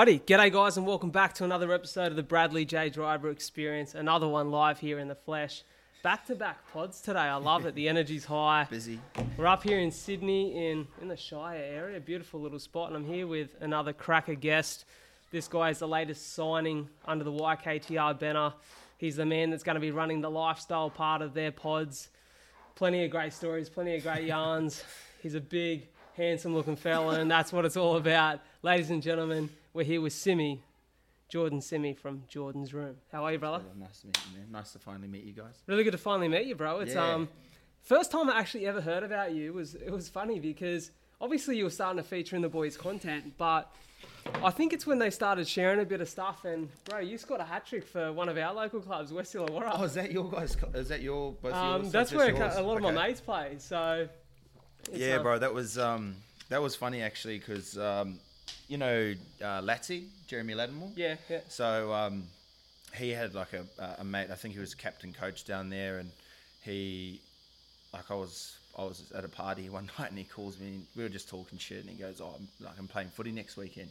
Alrighty, g'day guys, and welcome back to another episode of the Bradley J Driver Experience. Another one live here in the flesh. Back to back pods today. I love it. The energy's high. Busy. We're up here in Sydney in, in the Shire area, beautiful little spot, and I'm here with another cracker guest. This guy is the latest signing under the YKTR banner. He's the man that's going to be running the lifestyle part of their pods. Plenty of great stories, plenty of great yarns. He's a big, handsome looking fella, and that's what it's all about. Ladies and gentlemen, we're here with Simi, Jordan Simi from Jordan's Room. How are you, brother? Well, nice to meet you, man. Nice to finally meet you guys. Really good to finally meet you, bro. It's Yeah. um first time I actually ever heard about you was it was funny because obviously you were starting to feature in the boys' content, but I think it's when they started sharing a bit of stuff and bro, you scored a hat trick for one of our local clubs, West Illawarra. Oh, is that your guys? Is that your both um, yours? that's where a, yours? a lot of Okay. my mates play. So Yeah, um, bro. That was um, that was funny actually because um, you know uh, Latsy, Jeremy Latimore. Yeah, yeah. So um, he had like a, a mate. I think he was captain coach down there, and he like I was I was at a party one night, and he calls me. And we were just talking shit, and he goes, "Oh, I'm, like I'm playing footy next weekend,"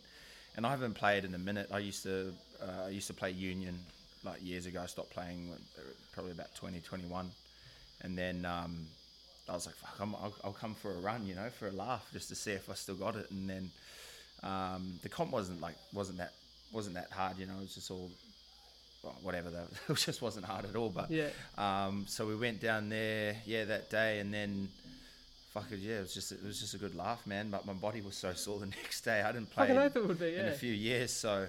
and I haven't played in a minute. I used to uh, I used to play union like years ago. I stopped playing probably about 2021, and then. Um, I was like, "Fuck, I'm, I'll, I'll come for a run, you know, for a laugh, just to see if I still got it." And then um, the comp wasn't like wasn't that wasn't that hard, you know. It was just all well, whatever. That it just wasn't hard at all. But Yeah. um, so we went down there, yeah, that day, and then fuck it, yeah, it was just it was just a good laugh, man. But my body was so sore the next day. I didn't play Fucking in, oath it would be, in a few years, so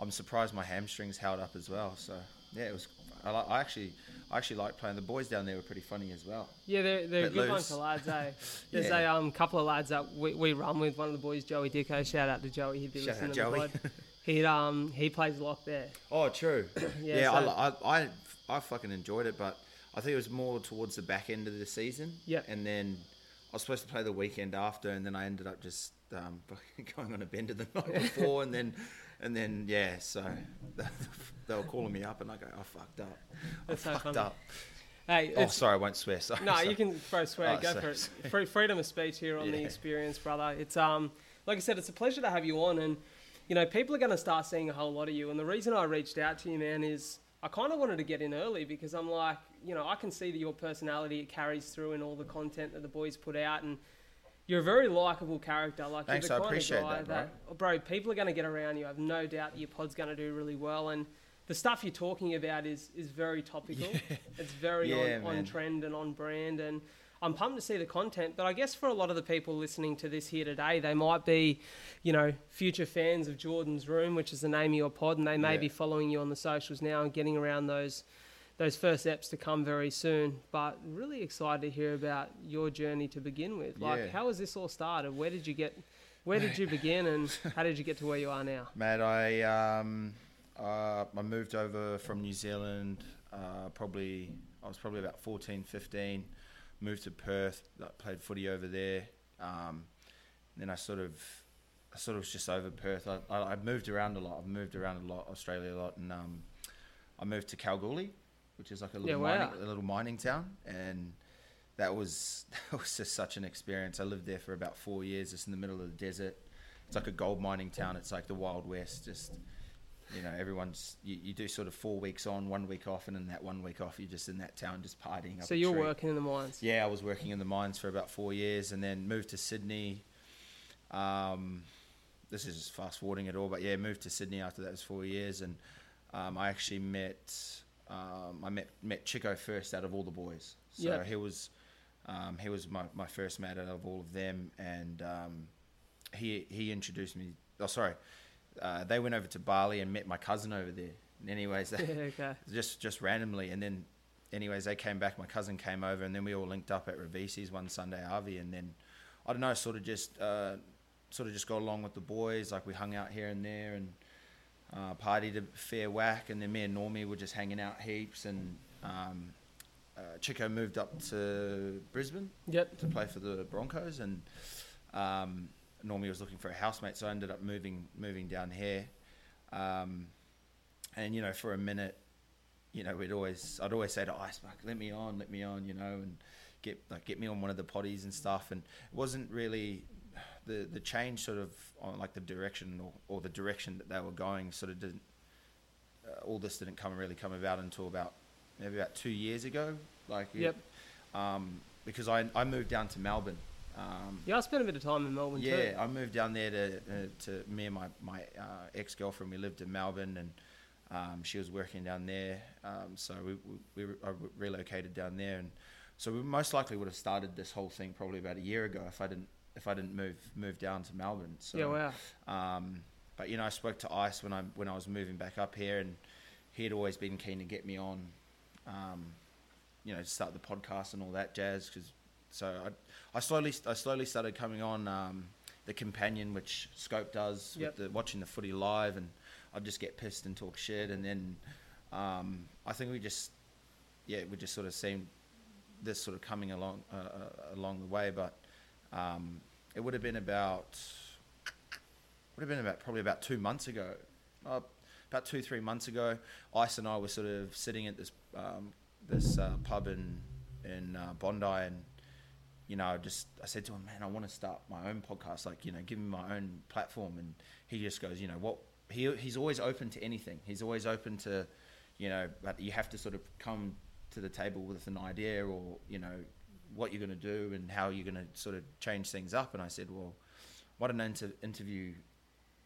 I'm surprised my hamstrings held up as well. So yeah, it was. I, li- I actually I actually like playing. The boys down there were pretty funny as well. Yeah, they're, they're a good loose. bunch of lads, eh? There's Yeah. a um, couple of lads that we, we run with. One of the boys, Joey Dicko. Shout out to Joey. He'd be Shout listening out to Joey. the pod. He um he plays lock there. Oh, true. Yeah, yeah, so- I, I, I, I fucking enjoyed it, but I think it was more towards the back end of the season. Yep. And then I was supposed to play the weekend after, and then I ended up just um, going on a bender the night before, and then, and then yeah, so they were calling me up, and I go, I fucked up. I so fucked funny. up. Hey, Oh, sorry, I won't swear. Sorry. no, sorry. you can throw swear. Oh, go sorry, for it. Free, freedom of speech here on the experience, brother. It's um like I said, it's a pleasure to have you on, and you know people are going to start seeing a whole lot of you. And the reason I reached out to you, man, is I kind of wanted to get in early because I'm like, you know, I can see that your personality it carries through in all the content that the boys put out, and you're a very likable character. Like Thanks, you're I the kind appreciate of guy that, oh, bro. People are going to get around you. I have no doubt that your pod's going to do really well, and the stuff you're talking about is is very topical. It's very Yeah, on, on trend and on brand, and I'm pumped to see the content. But I guess for a lot of the people listening to this here today, they might be, you know, future fans of Jordan's Room, which is the name of your pod, and they may Yeah. be following you on the socials now and getting around those those first eps to come very soon. But really excited to hear about your journey to begin with. Like, Yeah. how has this all started? Where did you get? Where did you begin, and how did you get to where you are now? Mate, I um, uh, I moved over from New Zealand. Uh, probably I was probably about 14, 15. Moved to Perth. like, Played footy over there. Um, then I sort of, I sort of was just over Perth. I, I, I moved around a lot. I've moved around a lot, Australia a lot, and um, I moved to Kalgoorlie, which is like a little, Yeah, mining, a little mining town, and that was that was just such an experience. I lived there for about four years, just in the middle of the desert. It's like a gold mining town. It's like the Wild West. Just you know, everyone's you, you do sort of four weeks on, one week off, and then that one week off, you're just in that town, just partying. Up So you're working in the mines. Yeah, I was working in the mines for about four years, and then moved to Sydney. Um, this is just fast forwarding it all, but yeah, moved to Sydney after that was four years, and um, I actually met um, I met met Chico first out of all the boys. So Yeah. he was um, he was my, my first mate out of all of them, and um, he he introduced me. Oh, sorry, uh, they went over to Bali and met my cousin over there. And anyways, they, okay. just just randomly, and then anyways they came back. My cousin came over, and then we all linked up at Ravesi's one Sunday, Arvi, and then I don't know, sort of just uh, sort of just got along with the boys. Like we hung out here and there and uh, partied a fair whack, and then me and Normie were just hanging out heaps. And um, uh, Chico moved up to Brisbane Yep. to play for the Broncos, and um, Normie was looking for a housemate, so I ended up moving moving down here. Um, and you know, for a minute, you know, we'd always I'd always say to Ice, "Mark, let me on, let me on," you know, and get like get me on one of the potties and stuff. And it wasn't really the the change sort of on like the direction or, or the direction that they were going sort of didn't. Uh, all this didn't come really come about until about maybe about two years ago. Like Yep. um, because I I moved down to Melbourne. Um, Yeah, I spent a bit of time in Melbourne yeah, too. I moved down there to uh, to me and my my uh, ex girlfriend. We lived in Melbourne, and um, she was working down there. Um, so we we, we relocated down there, and so we most likely would have started this whole thing probably about a year ago if I didn't if I didn't move move down to Melbourne. So, yeah, wow. Um, but you know, I spoke to Ice when I when I was moving back up here, and he had always been keen to get me on, um, you know, to start the podcast and all that jazz. Cause so I, I slowly I slowly started coming on um, the companion, which Scope does Yep. with the watching the footy live, and I'd just get pissed and talk shit, and then um, I think we just yeah we just sort of seen this sort of coming along uh, uh, along the way, but um, it would have been about would have been about probably about two months ago, uh, about two three months ago. Ice and I were sort of sitting at this um, this uh, pub in in uh, Bondi, and you know, I just I said to him, man, I want to start my own podcast, like you know, give me my own platform, and he just goes, you know, what he he's always open to anything. He's always open to, you know, but you have to sort of come to the table with an idea or you know what you're going to do and how you're going to sort of change things up. And I said, well, why don't I inter- interview,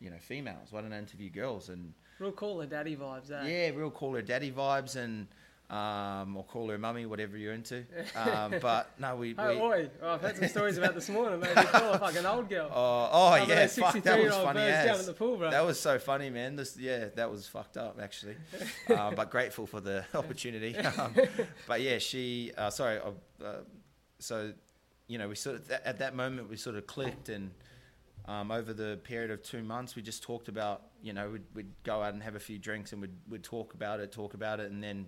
you know, females? Why don't I interview girls? And Real cool, the daddy vibes, eh? yeah, real call her daddy vibes and. Um, or call her mummy, whatever you're into. Um, but no, we. Oh, we oi. Oh, I've heard some stories about this morning. Maybe call her fucking old girl. Oh, oh yeah, those fuck, that was 63-year-old funny down at the pool, bro. That was so funny, man. This, yeah, that was fucked up actually, uh, but grateful for the opportunity. Um, but yeah, she. Uh, sorry, uh, uh, so you know, we sort of at that moment we sort of clicked, and um, over the period of two months, we just talked about. You know, we'd, we'd go out and have a few drinks, and we'd we'd talk about it, talk about it, and then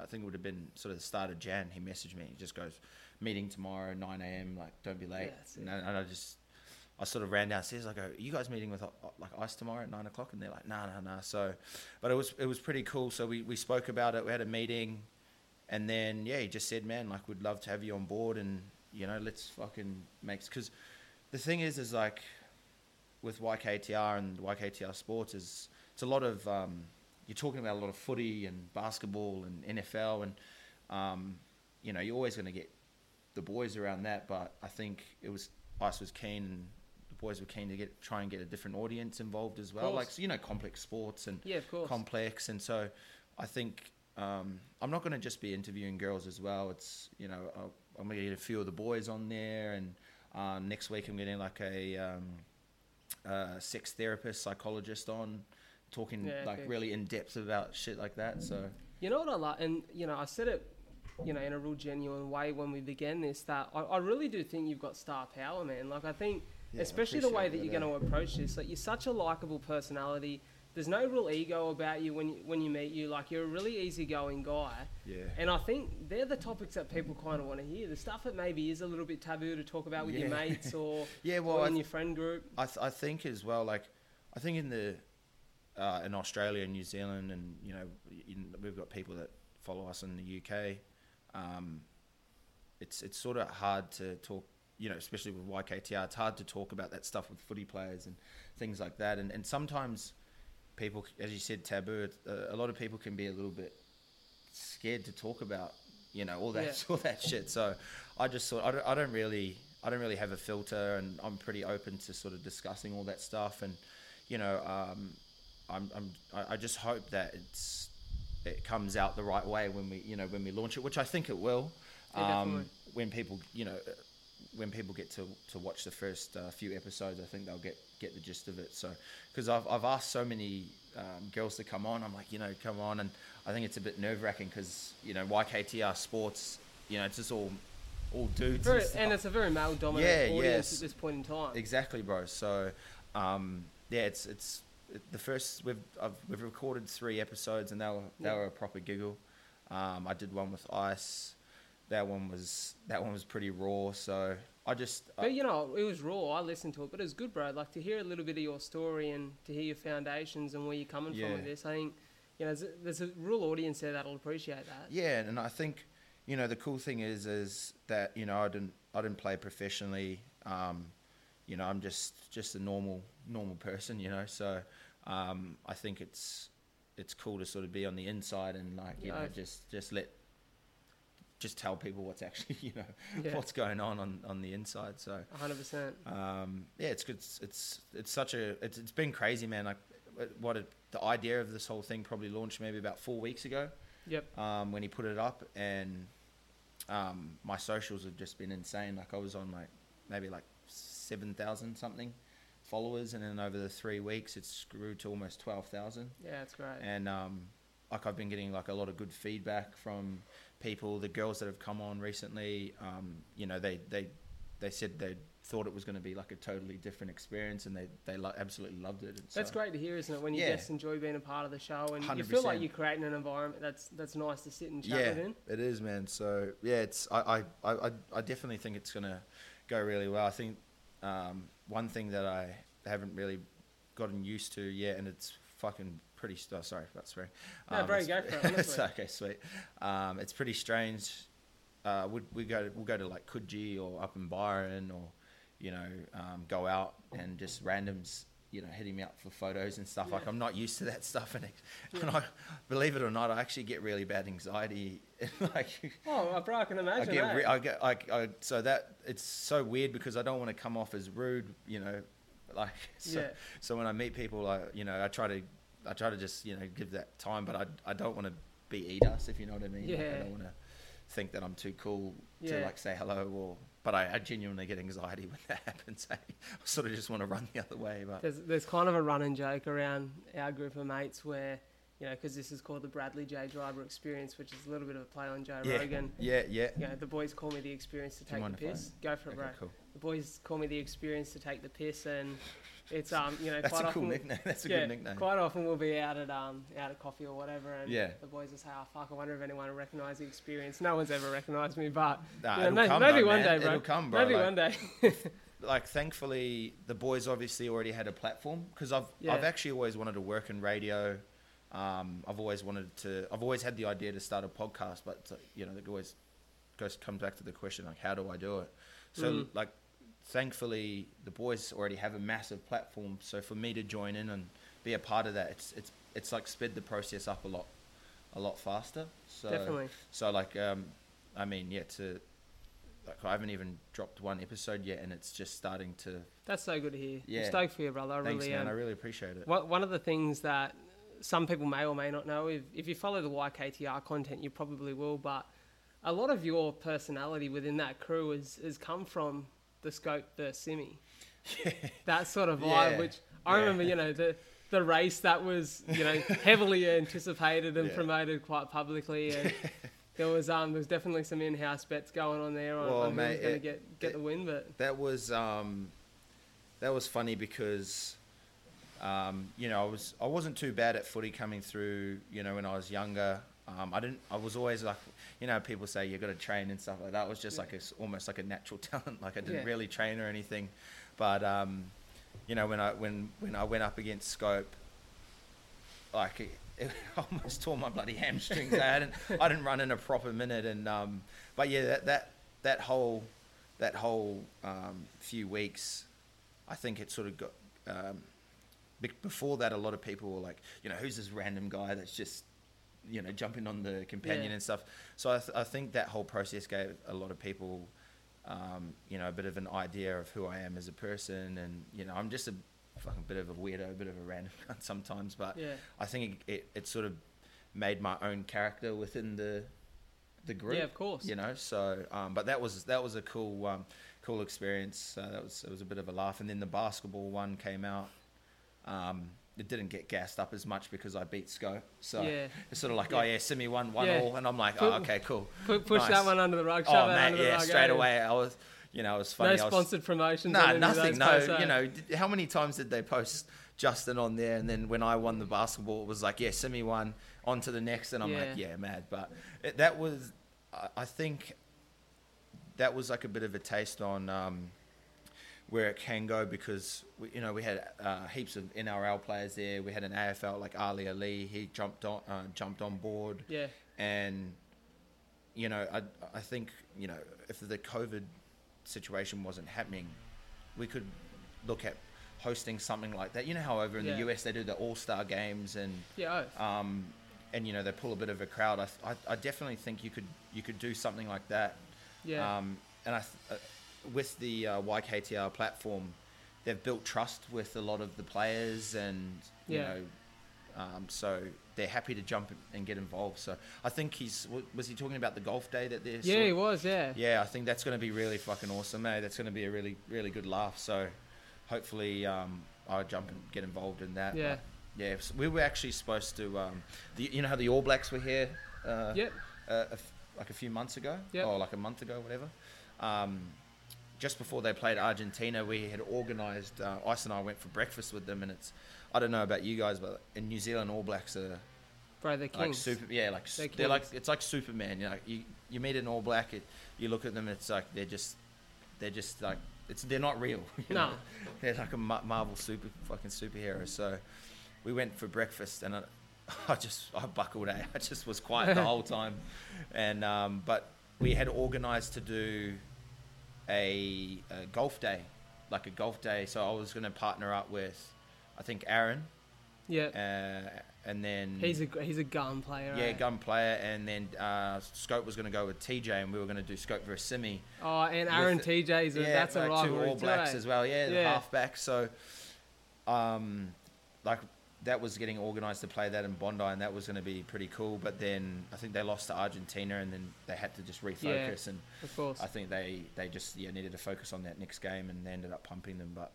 I think it would have been sort of the start of Jan. He messaged me. He just goes, "Meeting tomorrow, nine a.m. Like, don't be late." Yeah, and, I, and I just I sort of ran downstairs. I go, "Are you guys meeting with uh, like Ice tomorrow at nine o'clock?" And they're like, "No, no, no." So, but it was it was pretty cool. So we, we spoke about it. We had a meeting, and then yeah, he just said, "Man, like we'd love to have you on board, and you know, let's fucking make." Because the thing is, is like with YKTR and YKTR Sports is it's a lot of um, you're talking about a lot of footy and basketball and NFL and um, you know you're always going to get the boys around that, but I think it was Ice was keen and the boys were keen to get try and get a different audience involved as well, like so, you know complex sports and Yeah, of course. complex, and so I think um, I'm not going to just be interviewing girls as well. It's you know I'll, I'm going to get a few of the boys on there, and uh, next week I'm getting like a um, uh, sex therapist, psychologist on, talking Yeah, like okay. really in depth about shit like that. So You know what I like, and you know, I said it, you know, in a real genuine way when we began this. That I, I really do think you've got star power, man. Like I think, Yeah, I especially the way that appreciate you're going to approach this. Like you're such a likable personality. There's no real ego about you when you, when you meet you. Like you're a really easygoing guy, yeah, and I think they're the topics that people kind of want to hear. The stuff that maybe is a little bit taboo to talk about with your mates or, yeah. Well, or in th- your friend group. I, th- I think as well, like I think in the uh, in Australia and New Zealand, and you know, in, we've got people that follow us in the UK. Um, it's it's sort of hard to talk, you know, especially with YKTR. It's hard to talk about that stuff with footy players and things like that. And and sometimes people, as you said, taboo. Uh, a lot of people can be a little bit scared to talk about, you know, all that Yeah. all that shit. So I just thought I don't, I don't really I don't really have a filter, and I'm pretty open to sort of discussing all that stuff. And you know, um, I'm, I'm I I just hope that it's it comes out the right way when we you know when we launch it, which I think it will. Yeah, um, when people you know when people get to, to watch the first uh, few episodes, I think they'll get, get the gist of it. So, because I've, I've asked so many um, girls to come on, I'm like, you know, come on, and I think it's a bit nerve wracking because you know YKTR Sports, you know, it's just all all dudes. Very, stuff. and it's a very male dominant Yeah, audience yes. at this point in time. Exactly, bro. So, um, yeah, it's it's it, the first we've I've, we've recorded three episodes and they were they Yeah. were a proper giggle. Um, I did one with Ice. That one was that one was pretty raw. So I just I- But you know, it was raw. I listened to it, but it was good, bro. Like to hear a little bit of your story and to hear your foundations and where you're coming from with this. I think you know, there's a, there's a real audience there that'll appreciate that. Yeah, and I think you know the cool thing is is that you know I didn't I didn't play professionally. Um, you know, I'm just just a normal normal person, you know. So um, I think it's it's cool to sort of be on the inside and like you Yeah, know just just let just tell people what's actually you know Yeah. what's going on on on the inside. So 100%. um, yeah, it's good. It's, it's it's such a it's, it's been crazy, man. Like what it, the idea of this whole thing probably launched maybe about four weeks ago Yep. um, when he put it up, and um, my socials have just been insane. Like I was on like maybe like seven thousand something followers, and then over the three weeks, it's grew to almost twelve thousand. Yeah, it's great. And um, like I've been getting like a lot of good feedback from people. The girls that have come on recently, um, you know, they they they said they thought it was going to be like a totally different experience, and they they lo- absolutely loved it. And That's great to hear, isn't it? When you Yeah. just enjoy being a part of the show and you feel like you're creating an environment that's that's nice to sit and chat yeah, within. it is, man. So yeah, it's I I, I, I- definitely think it's gonna go really well. I think um, one thing that I haven't really gotten used to yet, and it's fucking pretty. St- oh, sorry about swearing. No, bro, it's- go for it, it's okay, sweet. Um, it's pretty strange. Uh, we we go we'll go to like Coogee or up in Byron or you know um, go out and just randoms you know hitting me up for photos and stuff like I'm not used to that stuff and, it, and I believe it or not I actually get really bad anxiety like Oh, bro, I can I imagine. get, eh? re- I get, I, I, so that it's so weird because I don't want to come off as rude, you know, like so. Yeah. So when I meet people, I, you know, I try to, I try to just, you know, give that time, but I, I don't want to be eat us, if you know what I mean. Like, I don't want to think that I'm too cool to like say hello or, but I, I genuinely get anxiety when that happens. eh? I sort of just want to run the other way, but There's, there's kind of a running joke around our group of mates where, you know, because this is called the Bradley J Driver Experience, which is a little bit of a play on Joe yeah, Rogan. yeah, yeah. You know, the boys call me the experience to take the piss. Go for it, bro. Cool. The boys call me the experience to take the piss, and it's um, you know, That's quite a cool often. nickname. That's a yeah, good nickname. quite often we'll be out at um out at coffee or whatever, and Yeah. the boys will say, "Oh fuck, I wonder if anyone will recognise the experience." No one's ever recognised me, but Nah, you know, it'll come, maybe though, one man. day, bro. It'll come, bro. Maybe Like- one day. like thankfully the boys obviously already had a platform because I've Yeah. I've actually always wanted to work in radio. Um, I've always wanted to. I've always had the idea to start a podcast, but you know, it always goes comes back to the question like, how do I do it? So Mm. like, thankfully the boys already have a massive platform. So for me to join in and be a part of that, it's it's it's like sped the process up a lot, a lot faster. So Definitely. so like, um, I mean, yeah, to like I haven't even dropped one episode yet, and it's just starting to. That's so good to hear. Yeah. I'm stoked for you, brother. I Thanks, really man. am. I really appreciate it. One one of the things that some people may or may not know, if, if you follow the YKTR content, you probably will, but a lot of your personality within that crew has, has come from the scope, the Simi. That sort of vibe, Yeah, which I yeah. remember, you know, the the race that was, you know, heavily anticipated and Yeah. promoted quite publicly and there was um there was definitely some in house bets going on there on, Well, on who was gonna it- get get it- the win, but that was um, that was funny because um, you know I was I wasn't too bad at footy coming through. You know when I was younger, um, I didn't. I was always like you know people say you got to train and stuff like that. It was just Yeah. like a almost like a natural talent. Like I didn't Yeah. really train or anything, but um, you know when I when when I went up against Scope, like it, it almost tore my bloody hamstrings. I hadn't I didn't run in a proper minute, and um, but yeah, that that that whole that whole um, few weeks, I think it sort of got. Um, before that, a lot of people were like, you know, who's this random guy that's just, you know, jumping on the companion Yeah. and stuff. So I, th- I think that whole process gave a lot of people, um, you know, a bit of an idea of who I am as a person, and you know, I'm just a fucking bit of a weirdo, a bit of a random sometimes, but yeah. I think it, it, it sort of made my own character within the the group. Yeah, of course. You know, so um, but that was that was a cool um, cool experience. Uh, that was it was a bit of a laugh, and then the basketball one came out. Um, it didn't get gassed up as much because I beat Scope. So Yeah. it's sort of like, Yeah. oh yeah, Simi won one Yeah. all, and I'm like, oh okay, cool. Pu- push Nice. that one under the rug, Oh man, yeah, straight eh? away. I was, you know, it was funny. No was, sponsored promotions. Nah, nothing. No, posts, you know, d- how many times did they post Justin on there? And then when I won the basketball, it was like, yeah, Simi won, on to the next. And I'm like, Yeah. yeah, mad. But it, that was, I, I think, that was like a bit of a taste on um, where it can go because, we, you know, we had uh, heaps of NRL players there. We had an AFL like Ali Ali. He jumped on, uh, jumped on board Yeah, and you know I I think you know if the COVID situation wasn't happening, we could look at hosting something like that. You know how over in Yeah. the US they do the All Star games and Yeah. Oh. um, and you know they pull a bit of a crowd. I, I, I definitely think you could you could do something like that. Yeah. Um, and I th- uh, with the uh, YKTR platform, they've built trust with a lot of the players, and you Yeah. know, um, so they're happy to jump and get involved. So I think he's was he talking about the golf day that they're yeah, sort- he was. Yeah. yeah, I think that's going to be really fucking awesome, eh? That's going to be a really, really good laugh. So, hopefully, um, I'll jump and get involved in that. Yeah. But, yeah. we were actually supposed to, um, the, you know how the All Blacks were here, uh, Yep. uh, a f- like a few months ago, Yep. or like a month ago, whatever. Um, just before they played Argentina, we had organised. Uh, Ice and I went for breakfast with them, and it's. I don't know about you guys, but in New Zealand, All Blacks are Bro, the like Kings. super yeah like They're they're, like it's like superman you know you you meet an all black it, you look at them it's like they're just they're just like it's they're not real you No. know? they're like a marvel super fucking superhero so we went for breakfast and I, I just i buckled out i just was quiet the whole time and um but we had organized to do a, a golf day like a golf day so i was going to partner up with i think aaron yeah. uh, and then he's a he's a gun player. yeah, eh? gun player, and then uh, Scope was going to go with TJ, and we were going to do Scope versus Simi. Oh, and Aaron with- TJ's a, yeah, that's a like two rivalry All too, Blacks eh? as well. Yeah, the Yeah. halfback. So, um, like that was getting organised to play that in Bondi, and that was going to be pretty cool. But then I think they lost to Argentina, and then they had to just refocus. And Of course. I think they they just yeah needed to focus on that next game, and they ended up pumping them. But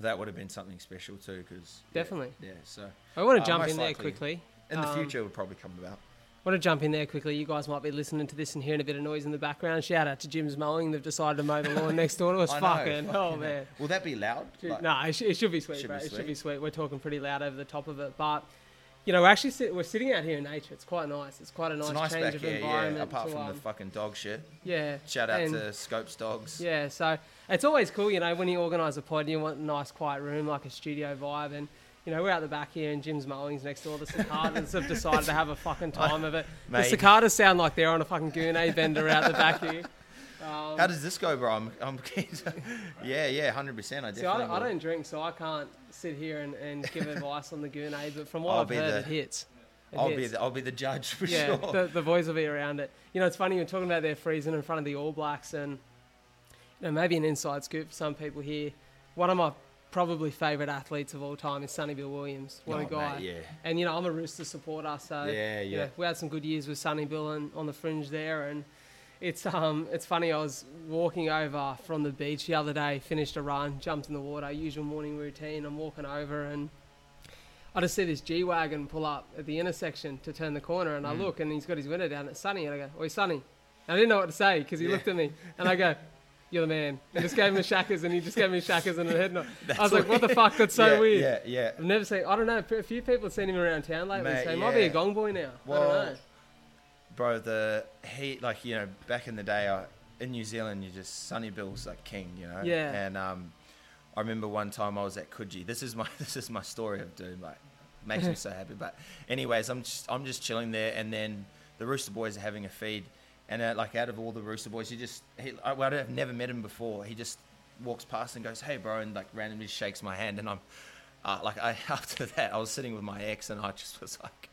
that would have been something special too, because Definitely. yeah. So I want uh, to jump in there quickly. in the Um, future, it would probably come about. Want to jump in there quickly. You guys might be listening to this and hearing a bit of noise in the background. Shout out to Jim's mowing. They've decided to mow the lawn next door to us. Know, fucking oh fucking man. Will that be loud? Like- no, it, sh- it should be sweet, Should bro. be It should be sweet. We're talking pretty loud over the top of it, but you know, we're actually sit- we're sitting out here in nature. It's quite nice. It's quite a nice, a nice change back of yeah. environment. Apart to, from the um, fucking dog shit. yeah. Shout out and- to Scopes Dogs. Yeah, so it's always cool, you know, when you organise a pod, you want a nice quiet room, like a studio vibe, and you know, we're out the back here, and Jim's mowing's next door. The cicadas have decided to have a fucking time of it. The Mate. cicadas sound like they're on a fucking goonay bender out the back here. Um, How does this go, bro? I'm, I'm yeah, yeah, hundred percent. I see, definitely. I don't, I will. don't drink, so I can't sit here and, and give advice on the goonay, but from what I'll I've be heard, the- it hits. It I'll hits. be the, I'll be the judge for yeah, sure. the, the boys will be around it. You know, it's funny you're talking about their freezing in front of the All Blacks, and you know, maybe an inside scoop for some people here. One of my probably favourite athletes of all time is Sonny Bill Williams. What a Oh, guy! mate, yeah. And you know, I'm a Rooster supporter, so Yeah, you yeah. know, we had some good years with Sonny Bill and on the fringe there, and it's um it's funny. I was walking over from the beach the other day, finished a run, jumped in the water, usual morning routine. I'm walking over and I just see this G wagon pull up at the intersection to turn the corner, and I Mm. look, and he's got his window down. It's Sonny, and I go, "Oi, Sonny!" And I didn't know what to say because he Yeah. looked at me, and I go, "You're the man." And just gave him a shackers, and he just gave me shackers and a head nod. I was like, "What the fuck? That's so yeah, weird." Yeah, yeah. I've never seen. I don't know. A few people have seen him around town lately, Mate, so he might be a gong boy now. I don't know. Bro, the heat, like you know back in the day I, in New Zealand, you just Sonny Bill's like king, you know. Yeah. And um, I remember one time I was at Coogee. This is my this is my story of doom. Like, makes me so happy. But anyways, I'm just I'm just chilling there, and then the Rooster Boys are having a feed, and uh, like out of all the Rooster Boys, he just he, I, well, I've never met him before. He just walks past and goes, "Hey, bro," and like randomly shakes my hand, and I'm uh, like I after that I was sitting with my ex, and I just was like.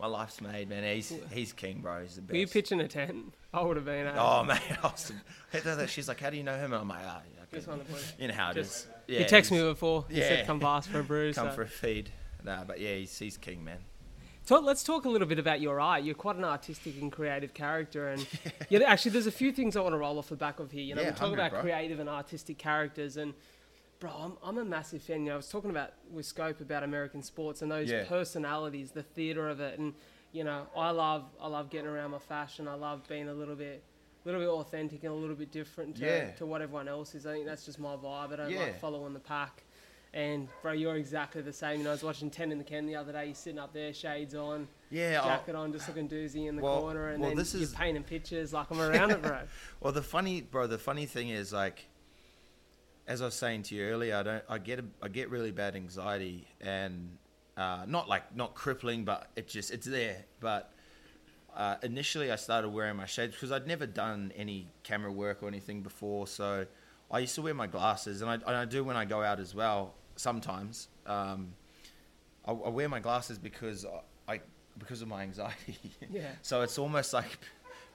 My life's made, man. He's he's king, bro. He's the best. Were you pitching a tent? I would have been. eh? Oh man, I was, she's like, "How do you know him?" And I'm like, "Ah, yeah, okay." Just wanted to put- you know how it is." Just- Yeah, he texted me before. He yeah. said, "Come past for a brew." come so. for a feed. Nah, but yeah, he's, he's king, man. Talk, let's talk a little bit about your art. You're quite an artistic and creative character, and know, actually, there's a few things I want to roll off the back of here. You know, Yeah, we talk 100, about bro. creative and artistic characters, and bro, I'm, I'm a massive fan. You know, I was talking about with Scope about American sports and those Yeah. personalities, the theatre of it, and you know, I love I love getting around my fashion. I love being a little bit. A little bit authentic and a little bit different to, Yeah. to what everyone else is. I think that's just my vibe. I don't Yeah. like following the pack. And bro, you're exactly the same. You know, I was watching Ten in the Ken the other day. You're sitting up there, shades on, Yeah. I'll- jacket on, just looking doozy in the Well- corner, and well, then this you're is- painting pictures like I'm around it, bro. Well, the funny, bro. The funny thing is, like, as I was saying to you earlier, I don't. I get a, I get really bad anxiety, and uh, not like not crippling, but it just it's there. But uh, initially, I started wearing my shades because I'd never done any camera work or anything before, so I used to wear my glasses, and I, and I do when I go out as well. Sometimes um, I, I wear my glasses because I, I because of my anxiety. Yeah. so it's almost like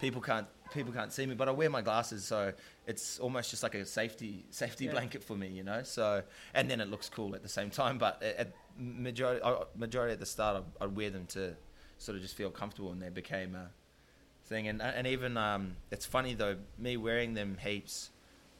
people can't people can't see me, but I wear my glasses, so it's almost just like a safety safety Yeah. blanket for me, you know. So and then it looks cool at the same time. But at, at majority majority at the start, I'd, I'd wear them to sort of just feel comfortable, and they became a thing. And and even um, it's funny though, me wearing them heaps.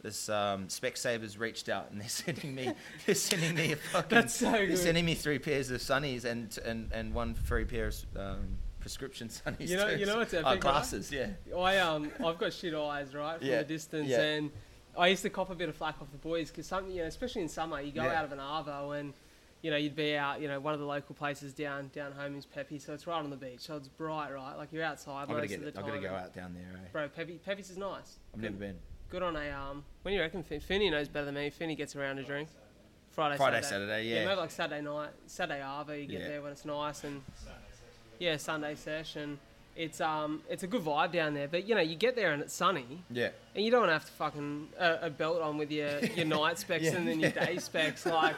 This um, Specsavers reached out and they're sending me they're sending me a fucking That's so good. they're sending me three pairs of sunnies and and and one free pair of um, prescription sunnies. You know- too. you know what's Oh, epic, right? glasses, yeah. I um I've got shit eyes right from Yeah, the distance yeah. and I used to cop a bit of flack off the boys because some you know especially in summer you go Yeah. out of an arvo and you know you'd be out you know one of the local places down down home is Pepe so it's right on the beach so it's bright right like you're outside I'm most get of the time. I'm gonna go out down there. Eh? Bro, Pepe Pepe's is nice. I've never been. Good on a um. When do you reckon Fin- Finney knows better than me? Finney gets around a drink. Friday, Friday, Saturday. Saturday, Yeah, maybe like Saturday night, Saturday Arvo. You get Yeah. there when it's nice and yeah, Sunday session. It's um, it's a good vibe down there. But you know, you get there and it's sunny, Yeah. and you don't want to have to fucking uh, a belt on with your your night specs Yeah. and then your day specs, like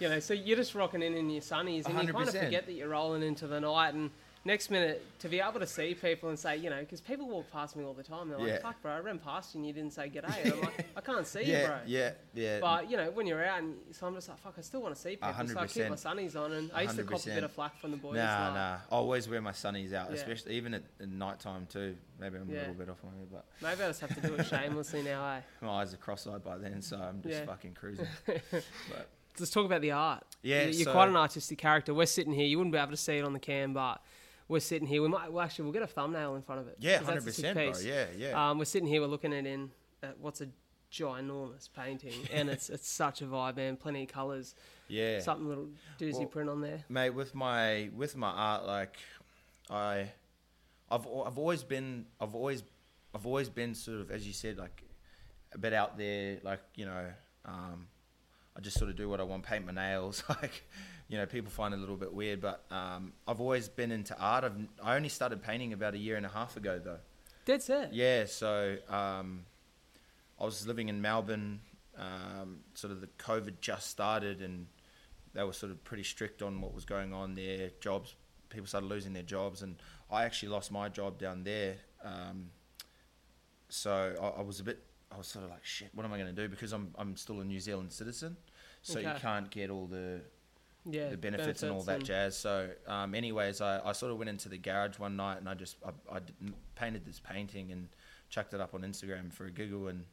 you know. So you're just rocking in in your sunnies, and you kind of 100%. forget that you're rolling into the night and. Next minute, to be able to see people and say, you know, because people walk past me all the time, they're like, Yeah. "Fuck, bro, I ran past you and you didn't say g'day." And I'm like, "I can't see you, bro." yeah, yeah. But you know, when you're out, and so I'm just like, "Fuck, I still want to see people." So I keep my sunnies on, and I used to cop a bit of flack from the boys. nah, like, nah. I always wear my sunnies out, Yeah. especially even at, at night time too. Maybe I'm Yeah. a little bit off on it, but Maybe I just have to do it shamelessly now, eh? my eyes are cross-eyed by then, so I'm just Yeah. fucking cruising. but Let's talk about the art. Yeah, You- you're so- quite an artistic character. We're sitting here. You wouldn't be able to see it on the cam, but we're sitting here. We might. Well, actually, we'll get a thumbnail in front of it. Yeah, hundred that's a sick percent, bro. Yeah, yeah. Um, we're sitting here. We're looking at in at what's a ginormous painting, and it's it's such a vibe, man. Plenty of colours. yeah. Something little doozy Well, print on there. mate with my with my art like i i've i've always been i've always i've always been sort of as you said like a bit out there like you know um i just sort of do what i want paint my nails like you know people find it a little bit weird but um i've always been into art i've i only started painting about a year and a half ago though Dead set. yeah, so um, I was living in Melbourne. Um, sort of the COVID just started, and they were sort of pretty strict on what was going on there. Jobs, people started losing their jobs, and I actually lost my job down there. Um, so I, I was a bit, I was sort of like, shit, what am I going to do? Because I'm I'm still a New Zealand citizen, so you can't get all the Yeah. the benefits, and all that and- jazz. So, um, anyways, I, I sort of went into the garage one night and I just I, I painted this painting and chucked it up on Instagram for a giggle and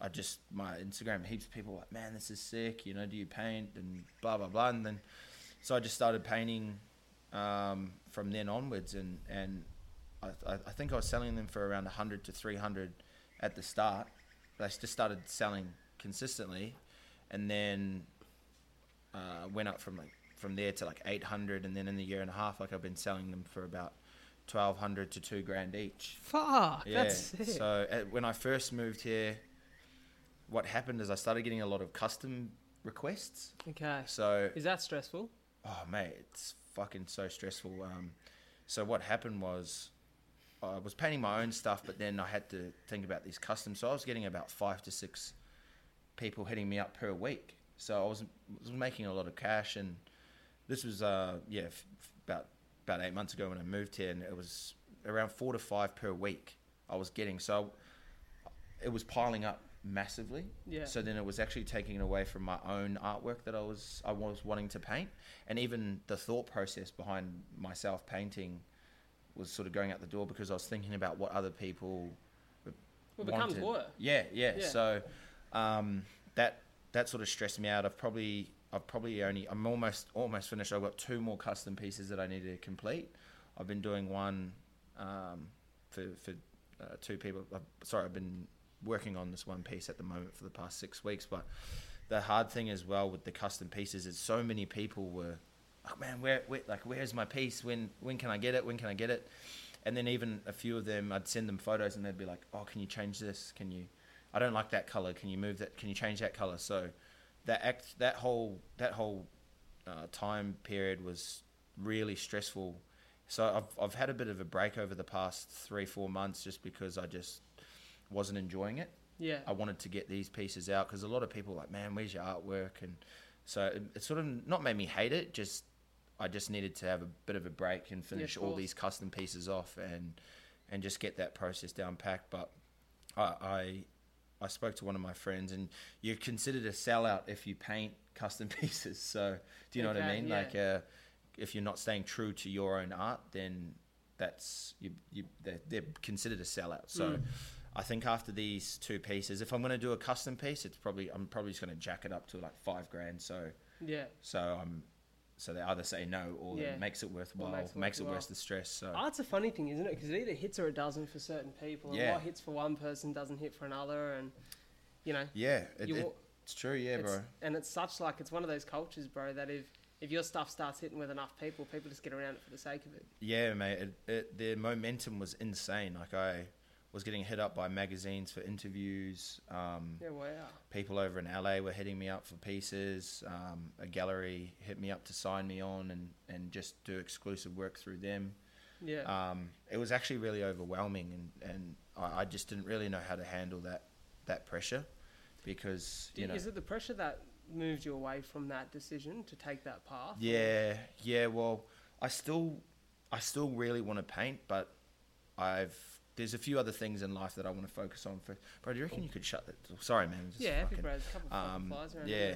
I just my Instagram heaps of people were like man this is sick you know do you paint and blah blah blah and then so I just started painting um, from then onwards and and I, I, I think I was selling them for around 100 to 300 at the start but I just started selling consistently and then uh, went up from like from there to like 800 and then in the year and a half like I've been selling them for about 1200 to 2 grand each Fuck, yeah that's sick. so uh, when I first moved here what happened is I started getting a lot of custom requests okay. so Is that stressful? oh mate it's fucking so stressful um, so what happened was I was painting my own stuff but then I had to think about these customs so I was getting about 5 to 6 people hitting me up per week so I was, was making a lot of cash and this was uh yeah f- about about eight months ago when I moved here and it was around four to five per week I was getting so it was piling up massively Yeah. so then it was actually taking away from my own artwork that I was I was wanting to paint and even the thought process behind myself painting was sort of going out the door because I was thinking about what other people Well, wanted. work. Yeah, yeah. Yeah. So um, that that sort of stressed me out. I've probably I've probably only I'm almost almost finished. I've got two more custom pieces that I need to complete. I've been doing one um, for for uh, two people. sorry, I've been working on this one piece at the moment for the past six weeks. But the hard thing as well with the custom pieces is so many people were like, man, where, where like where's my piece? When when can I get it? When can I get it? And then even a few of them, I'd send them photos, and they'd be like, "Oh, can you change this? Can you? I don't like that color. Can you move that? Can you change that color?" So that act, that whole that whole uh, time period was really stressful. So I've I've had a bit of a break over the past three four months just because I just wasn't enjoying it. Yeah. I wanted to get these pieces out because a lot of people were like, man, where's your artwork? And so it, it sort of not made me hate it. Just I just needed to have a bit of a break and finish all these custom pieces off and and just get that process down packed. But I, I I spoke to one of my friends, and you're considered a sellout if you paint custom pieces. So do you know what I mean? yeah. Like uh, if you're not staying true to your own art, then that's you, you they're, they're considered a sellout. So Mm. I think after these two pieces, if I'm going to do a custom piece, it's probably I'm probably just going to jack it up to like five grand. So Yeah. so I'm so they either say no or Yeah. it makes it worthwhile, makes makes it it, worthwhile. worth the stress. So Art's a funny thing, isn't it? Because it either hits or it doesn't for certain people. And Yeah. what hits for one person doesn't hit for another. And, you know, yeah, it, you it- it's true. Yeah, it's, bro. and it's such like, it's one of those cultures, bro, that if, if your stuff starts hitting with enough people, people just get around it for the sake of it. Yeah, mate. It, it, the momentum was insane. Like I was getting hit up by magazines for interviews. Um, Yeah, wow. people over in LA were hitting me up for pieces. Um, a gallery hit me up to sign me on and, and just do exclusive work through them. Yeah. Um, it was actually really overwhelming, and, and I, I just didn't really know how to handle that that pressure because you know. is it the pressure that moved you away from that decision to take that path? Yeah, yeah. Well, I still, I still really want to paint, but I've there's a few other things in life that I want to focus on. For bro, do you reckon you could shut that? Sorry, man. just Yeah, happy fucking- bros. A couple of fucking Um, yeah.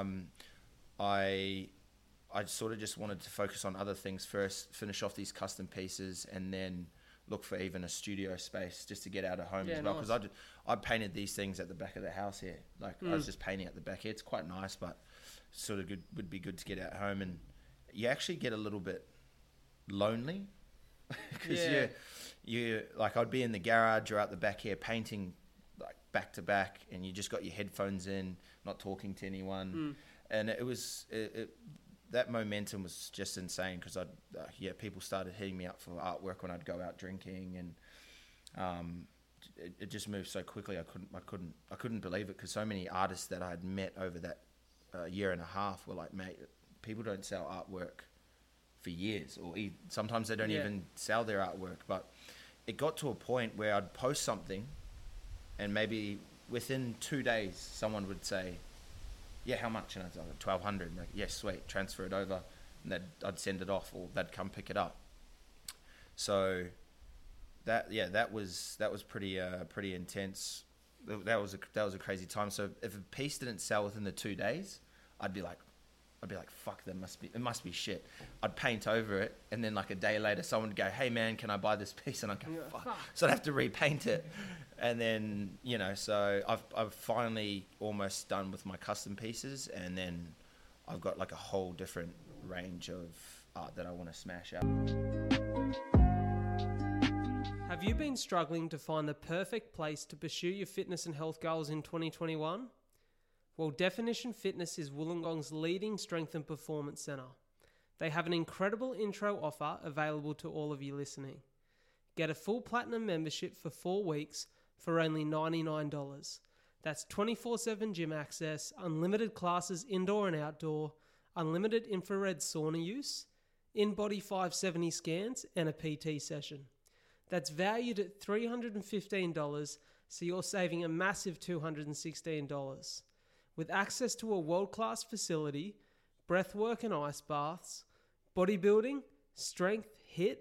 Um, I, I sort of just wanted to focus on other things first, finish off these custom pieces, and then look for even a studio space just to get out of home Yeah, as well. Because nice. I, I painted these things at the back of the house here. Like I was just painting at the back here. It's quite nice, but sort of good would be good to get out home and you actually get a little bit lonely because Yeah. you you like I'd be in the garage or out the back here painting like back to back and you just got your headphones in not talking to anyone Mm. and it was it, it, that momentum was just insane because I'd uh, yeah people started hitting me up for artwork when I'd go out drinking and um it, it just moved so quickly I couldn't I couldn't I couldn't believe it because so many artists that I had met over that uh, year and a half were like mate people don't sell artwork for years or e- sometimes they don't Yeah. even sell their artwork but it got to a point where I'd post something and maybe within two days someone would say yeah how much? And I'd say 1200 like yes sweet transfer it over. And they'd, I'd send it off or they'd come pick it up. So that yeah that was that was pretty uh, pretty intense. That was a, that was a crazy time. So if a piece didn't sell within the two days I'd be like I'd be like, fuck, that must be, it must be shit. I'd paint over it, and then like a day later, someone would go, hey man, can I buy this piece? And I'd go, Yeah, fuck. fuck. So I'd have to repaint it. And then, you know, so I've, I've finally almost done with my custom pieces, and then I've got like a whole different range of art that I want to smash out. Have you been struggling to find the perfect place to pursue your fitness and health goals in 2021? Well, Definition Fitness is Wollongong's leading strength and performance centre. They have an incredible intro offer available to all of you listening. Get a full platinum membership for four weeks for only $99. That's 24 7 gym access, unlimited classes indoor and outdoor, unlimited infrared sauna use, InBody 570 scans, and a PT session. That's valued at $315, so you're saving a massive $216. With access to a world class facility, breathwork and ice baths, bodybuilding, strength, HIIT,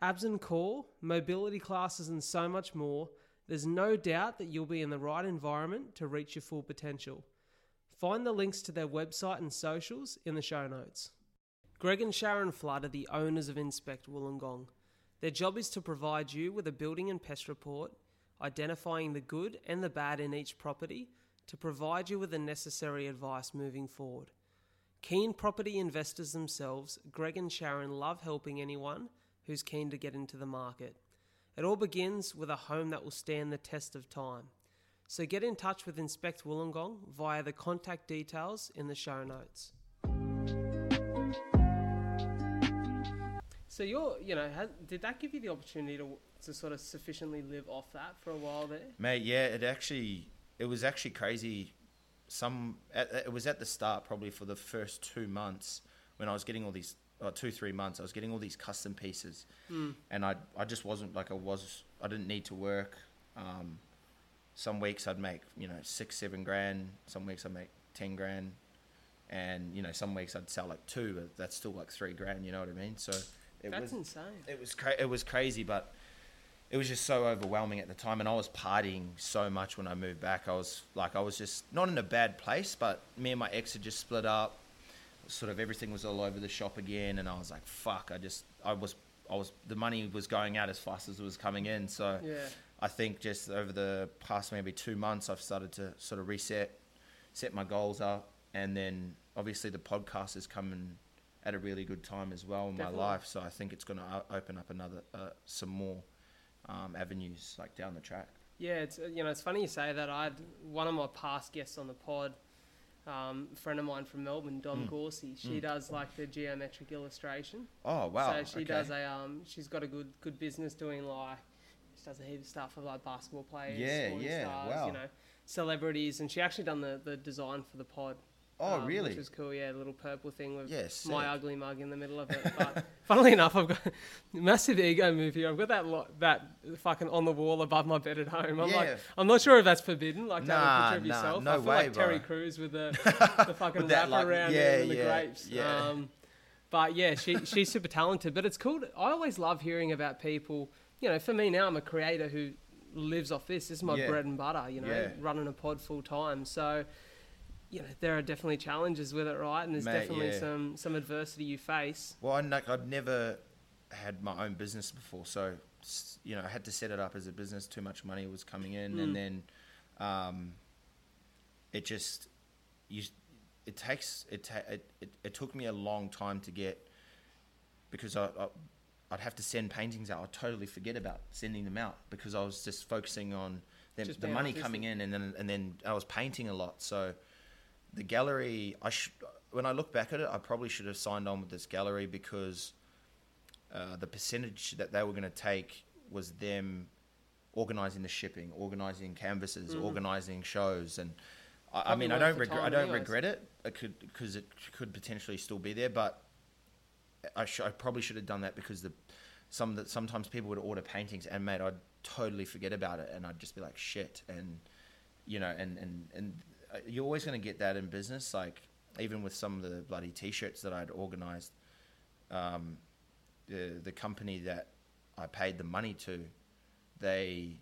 abs and core, mobility classes, and so much more, there's no doubt that you'll be in the right environment to reach your full potential. Find the links to their website and socials in the show notes. Greg and Sharon Flood are the owners of Inspect Wollongong. Their job is to provide you with a building and pest report, identifying the good and the bad in each property to provide you with the necessary advice moving forward. Keen property investors themselves, Greg and Sharon love helping anyone who's keen to get into the market. It all begins with a home that will stand the test of time. So get in touch with Inspect Wollongong via the contact details in the show notes. So you're, you know, has, did that give you the opportunity to to sort of sufficiently live off that for a while there? Mate, yeah, it actually it was actually crazy. Some at, it was at the start, probably for the first two months when I was getting all these, or two three months, I was getting all these custom pieces, and I I just wasn't like I was. I didn't need to work, um, some weeks I'd make you know six, seven grand. Some weeks I'd make ten grand, and you know some weeks I'd sell like two, but that's still like three grand. You know what I mean? So it That's was insane. it was cra- it was crazy, but it was just so overwhelming at the time, and I was partying so much when I moved back. I was like, I was just not in a bad place, but me and my ex had just split up. Sort of everything was all over the shop again, and I was like, fuck. I just I was I was the money was going out as fast as it was coming in, so. Yeah. I think just over the past maybe two months, I've started to sort of reset, set my goals up, and then obviously the podcast is coming at a really good time as well in Definitely. my life. So I think it's going to open up another uh, some more um, avenues like down the track. Yeah, it's you know it's funny you say that. I had one of my past guests on the pod, um, a friend of mine from Melbourne, Dom Mm. Gorsey. She Mm. does like the geometric illustration. Oh wow! So she okay. does a um, she's got a good good business doing like she does a heap of stuff for like basketball players, Yeah, yeah, stars, wow. you know, celebrities, and she actually done the the design for the pod. Oh um, really? Which was cool. Yeah, the little purple thing with Yes. my ugly mug in the middle of it. But funnily enough, I've got massive ego move here. I've got that lo- that fucking on the wall above my bed at home. I'm like, I'm not sure if that's forbidden. Like to have a picture of nah, yourself. no I feel way, like Terry bro. Crews with the the fucking wrap like, around yeah, and the yeah, grapes. yeah. Um, but yeah, she she's super talented. But it's cool. To, I always love hearing about people. You know, for me now, I'm a creator who lives off this. This is my Yeah. bread and butter. You know, Yeah. running a pod full time. So. You know, there are definitely challenges with it, right? And there's Mate, definitely yeah. some some adversity you face. Well, I, like, I'd never had my own business before, so you know I had to set it up as a business. Too much money was coming in, Mm. and then um, it just you. It takes it, ta- it, it. It took me a long time to get because I, I I'd have to send paintings out. I'd totally forget about sending them out because I was just focusing on them, the money coming in, and then and then I was painting a lot. So the gallery, I sh- when I look back at it, I probably should have signed on with this gallery because uh, the percentage that they were going to take was them organizing the shipping, organizing canvases, Mhm. organizing shows, and I, I mean, I don't regret, I don't anyways. regret it. It could because it could potentially still be there, but I, sh- I probably should have done that because the some that sometimes people would order paintings and mate, I'd totally forget about it, and I'd just be like shit, and you know, and and and you're always going to get that in business. Like even with some of the bloody t-shirts that I'd organized, um, the the company that I paid the money to, they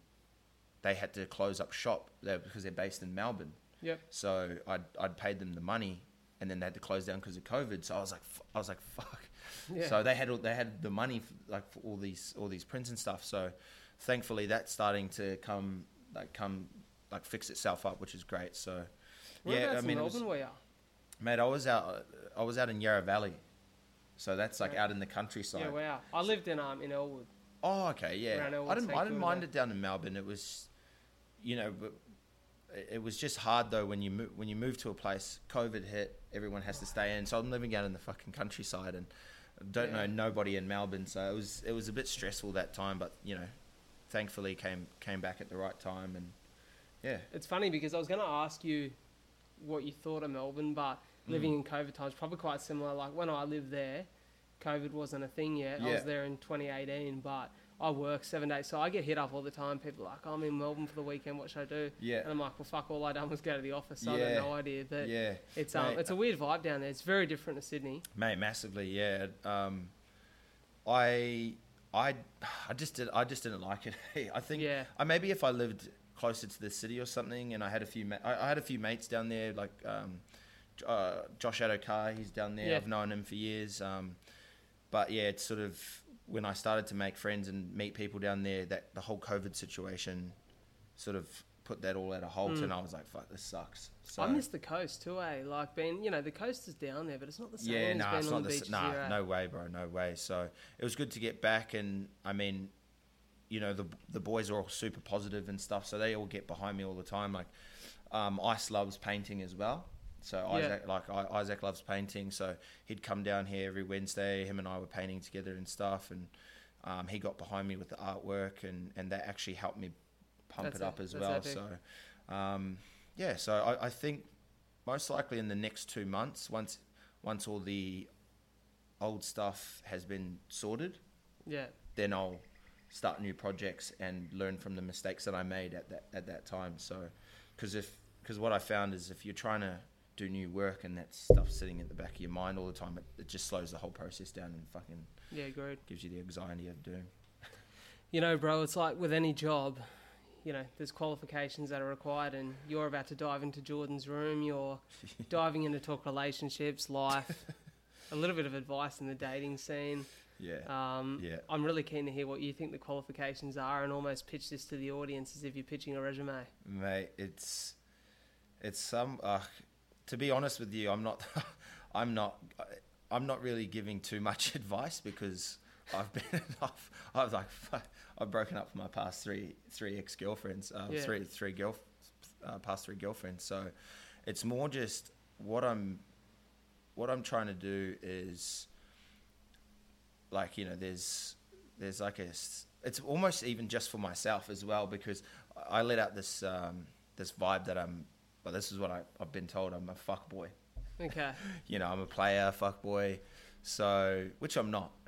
they had to close up shop there because they're based in Melbourne. Yep. So I'd I'd paid them the money, and then they had to close down because of COVID. So I was like, f- I was like, fuck. Yeah. So they had all, they had the money for, like for all these all these prints and stuff. So thankfully that's starting to come like come like fix itself up, which is great. So yeah, I mean, in Melbourne were you? mate, I was out I was out in Yarra Valley, so that's like Yeah. out in the countryside. Yeah, wow. I lived in um in Elwood. Oh, okay, yeah. Elwood, I didn't, I didn't mind it down in Melbourne. It was, you know, but it- it was just hard though when you move, when you move to a place. COVID hit, everyone has to stay in. So I'm living out in the fucking countryside and don't Yeah. know nobody in Melbourne. So it was it was a bit stressful that time, but you know, thankfully came came back at the right time and yeah. It's funny because I was going to ask you what you thought of Melbourne, but living Mm. in COVID times probably quite similar. Like when I lived there, COVID wasn't a thing yet. I was there in 2018, but I work seven days, so I get hit up all the time. People are like, "I'm in Melbourne for the weekend. What should I do?" Yeah. And I'm like, "Well, fuck. All I done was go to the office. So I have no idea." But yeah. it's um, Mate, it's a weird vibe down there. It's very different to Sydney. Mate, massively, yeah. Um, I, I, I just did. I just didn't like it. I think. Yeah. I maybe if I lived closer to the city or something, and I had a few. Ma- I, I had a few mates down there, like um, uh, Josh Adokar. He's down there. Yeah. I've known him for years. Um, but yeah, it's sort of when I started to make friends and meet people down there, that the whole COVID situation, sort of put that all at a halt, Mm. and I was like, "Fuck, this sucks." So, I miss the coast too, eh? Like being, you know, the coast is down there, but it's not the same yeah, as no, being it's on not the the beaches s- nah, no way, bro, no way. So it was good to get back, and I mean, you know, the the boys are all super positive and stuff, so they all get behind me all the time. Like, um, Ice loves painting as well, so Yeah. Isaac, like I, Isaac loves painting, so he'd come down here every Wednesday. Him and I were painting together and stuff, and um, he got behind me with the artwork, and and that actually helped me pump That's it up it, as that's well. So, um, yeah, so I, I think most likely in the next two months, once once all the old stuff has been sorted, Yeah, then I'll start new projects and learn from the mistakes that I made at that at that time. So, because if because what I found is if you're trying to do new work and that stuff sitting in the back of your mind all the time, it, it just slows the whole process down and fucking Yeah, agreed. gives you the anxiety of doing. You know, bro, it's like with any job, you know, there's qualifications that are required, and you're about to dive into Jordan's room. You're diving in to talk relationships, life, a little bit of advice in the dating scene. Yeah. Um, Yeah. I'm really keen to hear what you think the qualifications are, and almost pitch this to the audience as if you're pitching a resume. Mate, it's it's some. Uh, to be honest with you, I'm not. I'm not. I'm not really giving too much advice because I've been. I've, I've like. I've broken up with my past three three ex girlfriends. Uh, Yeah. Three three girl. Uh, past three girlfriends. So it's more just what I'm. What I'm trying to do is. Like you know, there's there's like a It's almost even just for myself as well because I let out this um, this vibe that I'm. Well, this is what I, I've been told. I'm a fuck boy. Okay. You know, I'm a player, fuck boy. So, which I'm not.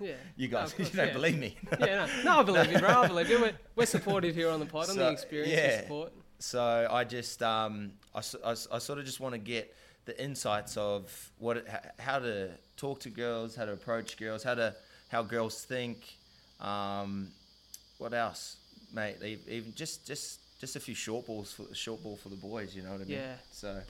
Yeah. you guys, of course, you don't yeah. believe me. Yeah, no, no, I believe you, bro. I believe you. We're, we're supportive here on the pod, on the So, experience yeah. support. So I just, um, I, I, I sort of just want to get the insights of what, how to talk to girls, how to approach girls, how to, how girls think. Um, what else, mate? Even just, just, just a few short balls for short ball for the boys. You know what I mean? Yeah. So,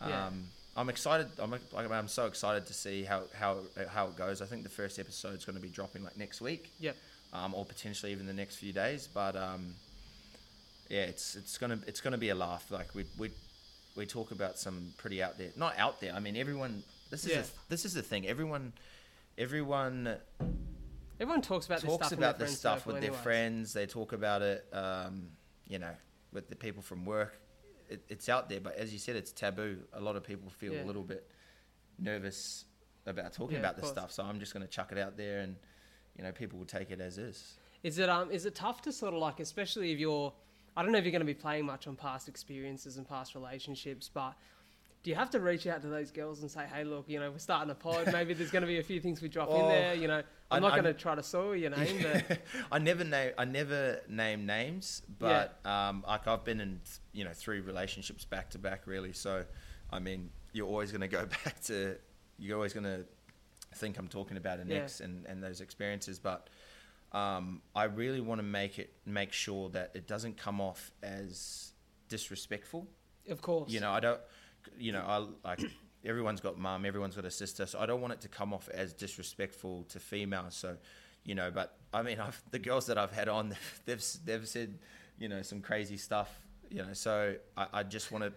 um, Yeah. I'm excited. I'm, like, I'm so excited to see how, how, how it goes. I think the first episode is going to be dropping like next week Yep. um, or potentially even the next few days. But um, yeah, it's it's gonna it's gonna be a laugh. Like we we we talk about some pretty out there, not out there. I mean, everyone. This is Yeah. the, this is the thing. Everyone everyone Everyone talks about this talks stuff about this stuff with circle their friends. They talk about it, um, you know, with the people from work. It, it's out there, but as you said, it's taboo. A lot of people feel Yeah. a little bit nervous about talking Yeah, about this course. stuff. So I'm just going to chuck it out there, and you know, people will take it as is. Is it um is it tough to sort of like, especially if you're, I don't know if you're going to be playing much on past experiences and past relationships, but do you have to reach out to those girls and say, hey, look, you know, we're starting a pod. Maybe there's going to be a few things we drop in Oh, there. You know, I'm I- not going to try to soil your name, but I never name I never name names, but um, like I've been in you know three relationships back to back really. So, I mean, you're always going to go back to you're always going to think I'm talking about an Yeah. ex and, and those experiences, but um, I really want to make it make sure that it doesn't come off as disrespectful. of course, You know, I don't. You know, I like everyone's got mum, everyone's got a sister, so I don't want it to come off as disrespectful to females. So, you know, but I mean, I've, the girls that I've had on, they've they've said, you know, some crazy stuff. You know, so I, I just want to.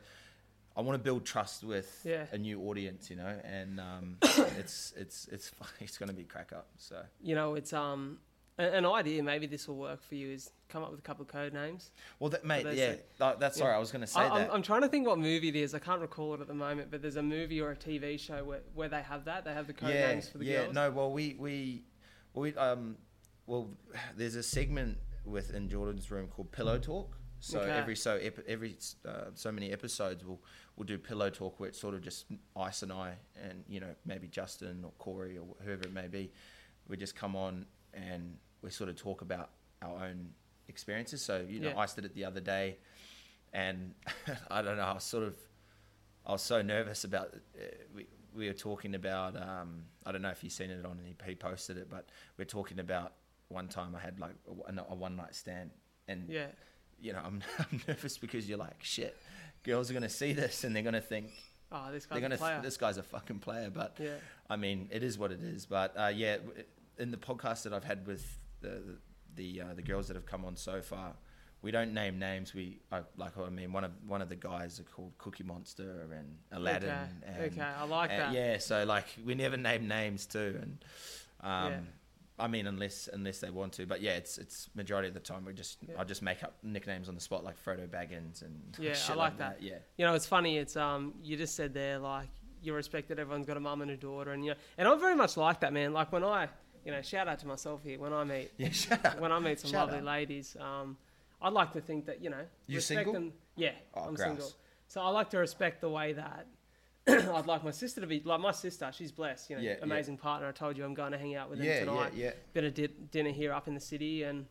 I want to build trust with Yeah. a new audience, you know, and um, it's it's it's it's going to be crack up. So you know, it's um an idea. Maybe this will work for you. Is come up with a couple of code names. well, that, mate, yeah, that- that's Yeah. sorry, I was going to say I, that. I'm, I'm trying to think what movie it is. I can't recall it at the moment, but there's a movie or a TV show where, where they have that. They have the code yeah, names for the yeah. girls. No, well, we we we um well, there's a segment within Jordan's room called Pillow Talk. So Okay. every so ep- every uh, so many episodes we'll we'll do Pillow Talk where it's sort of just Ice and I and you know maybe Justin or Corey or whoever it may be. We just come on and we sort of talk about our own experiences. So you know, Yeah. Ice did it the other day, and I don't know. I was sort of I was so nervous about. Uh, we we were talking about. Um, I don't know if you've seen it on. He, he posted it, but we're talking about one time I had like a, a one night stand, and Yeah, you know I'm, I'm nervous because you're like shit. Girls are gonna see this and they're gonna think oh, this guy's a player. th- this guy's a fucking player. But yeah, I mean, it is what it is. But uh, yeah, in the podcast that I've had with the the uh, the girls that have come on so far, we don't name names. We I, like I mean, one of one of the guys are called Cookie Monster and Aladdin. okay, And, okay, I like uh, that. yeah, so like we never name names too, and um, Yeah. I mean unless unless they want to, but yeah, it's it's majority of the time we just Yeah. I just make up nicknames on the spot like Frodo Baggins and Yeah, I shit like that. Yeah, You know, it's funny. It's um, you just said there like you respect that everyone's got a mum and a daughter, and you know, and I'm very much like that, man. Like when I, you know, shout out to myself here when I meet yeah. When I meet some Shout lovely out. ladies. Um, I'd like to think that you know, You respect single? them. Yeah, Oh, I'm single. So I like to respect the way that I'd like my sister to be like my sister. She's blessed, you know, Yeah, yeah. amazing partner. I told you I'm going to hang out with Yeah, them tonight. yeah, yeah. Bit of di- dinner here up in the city, and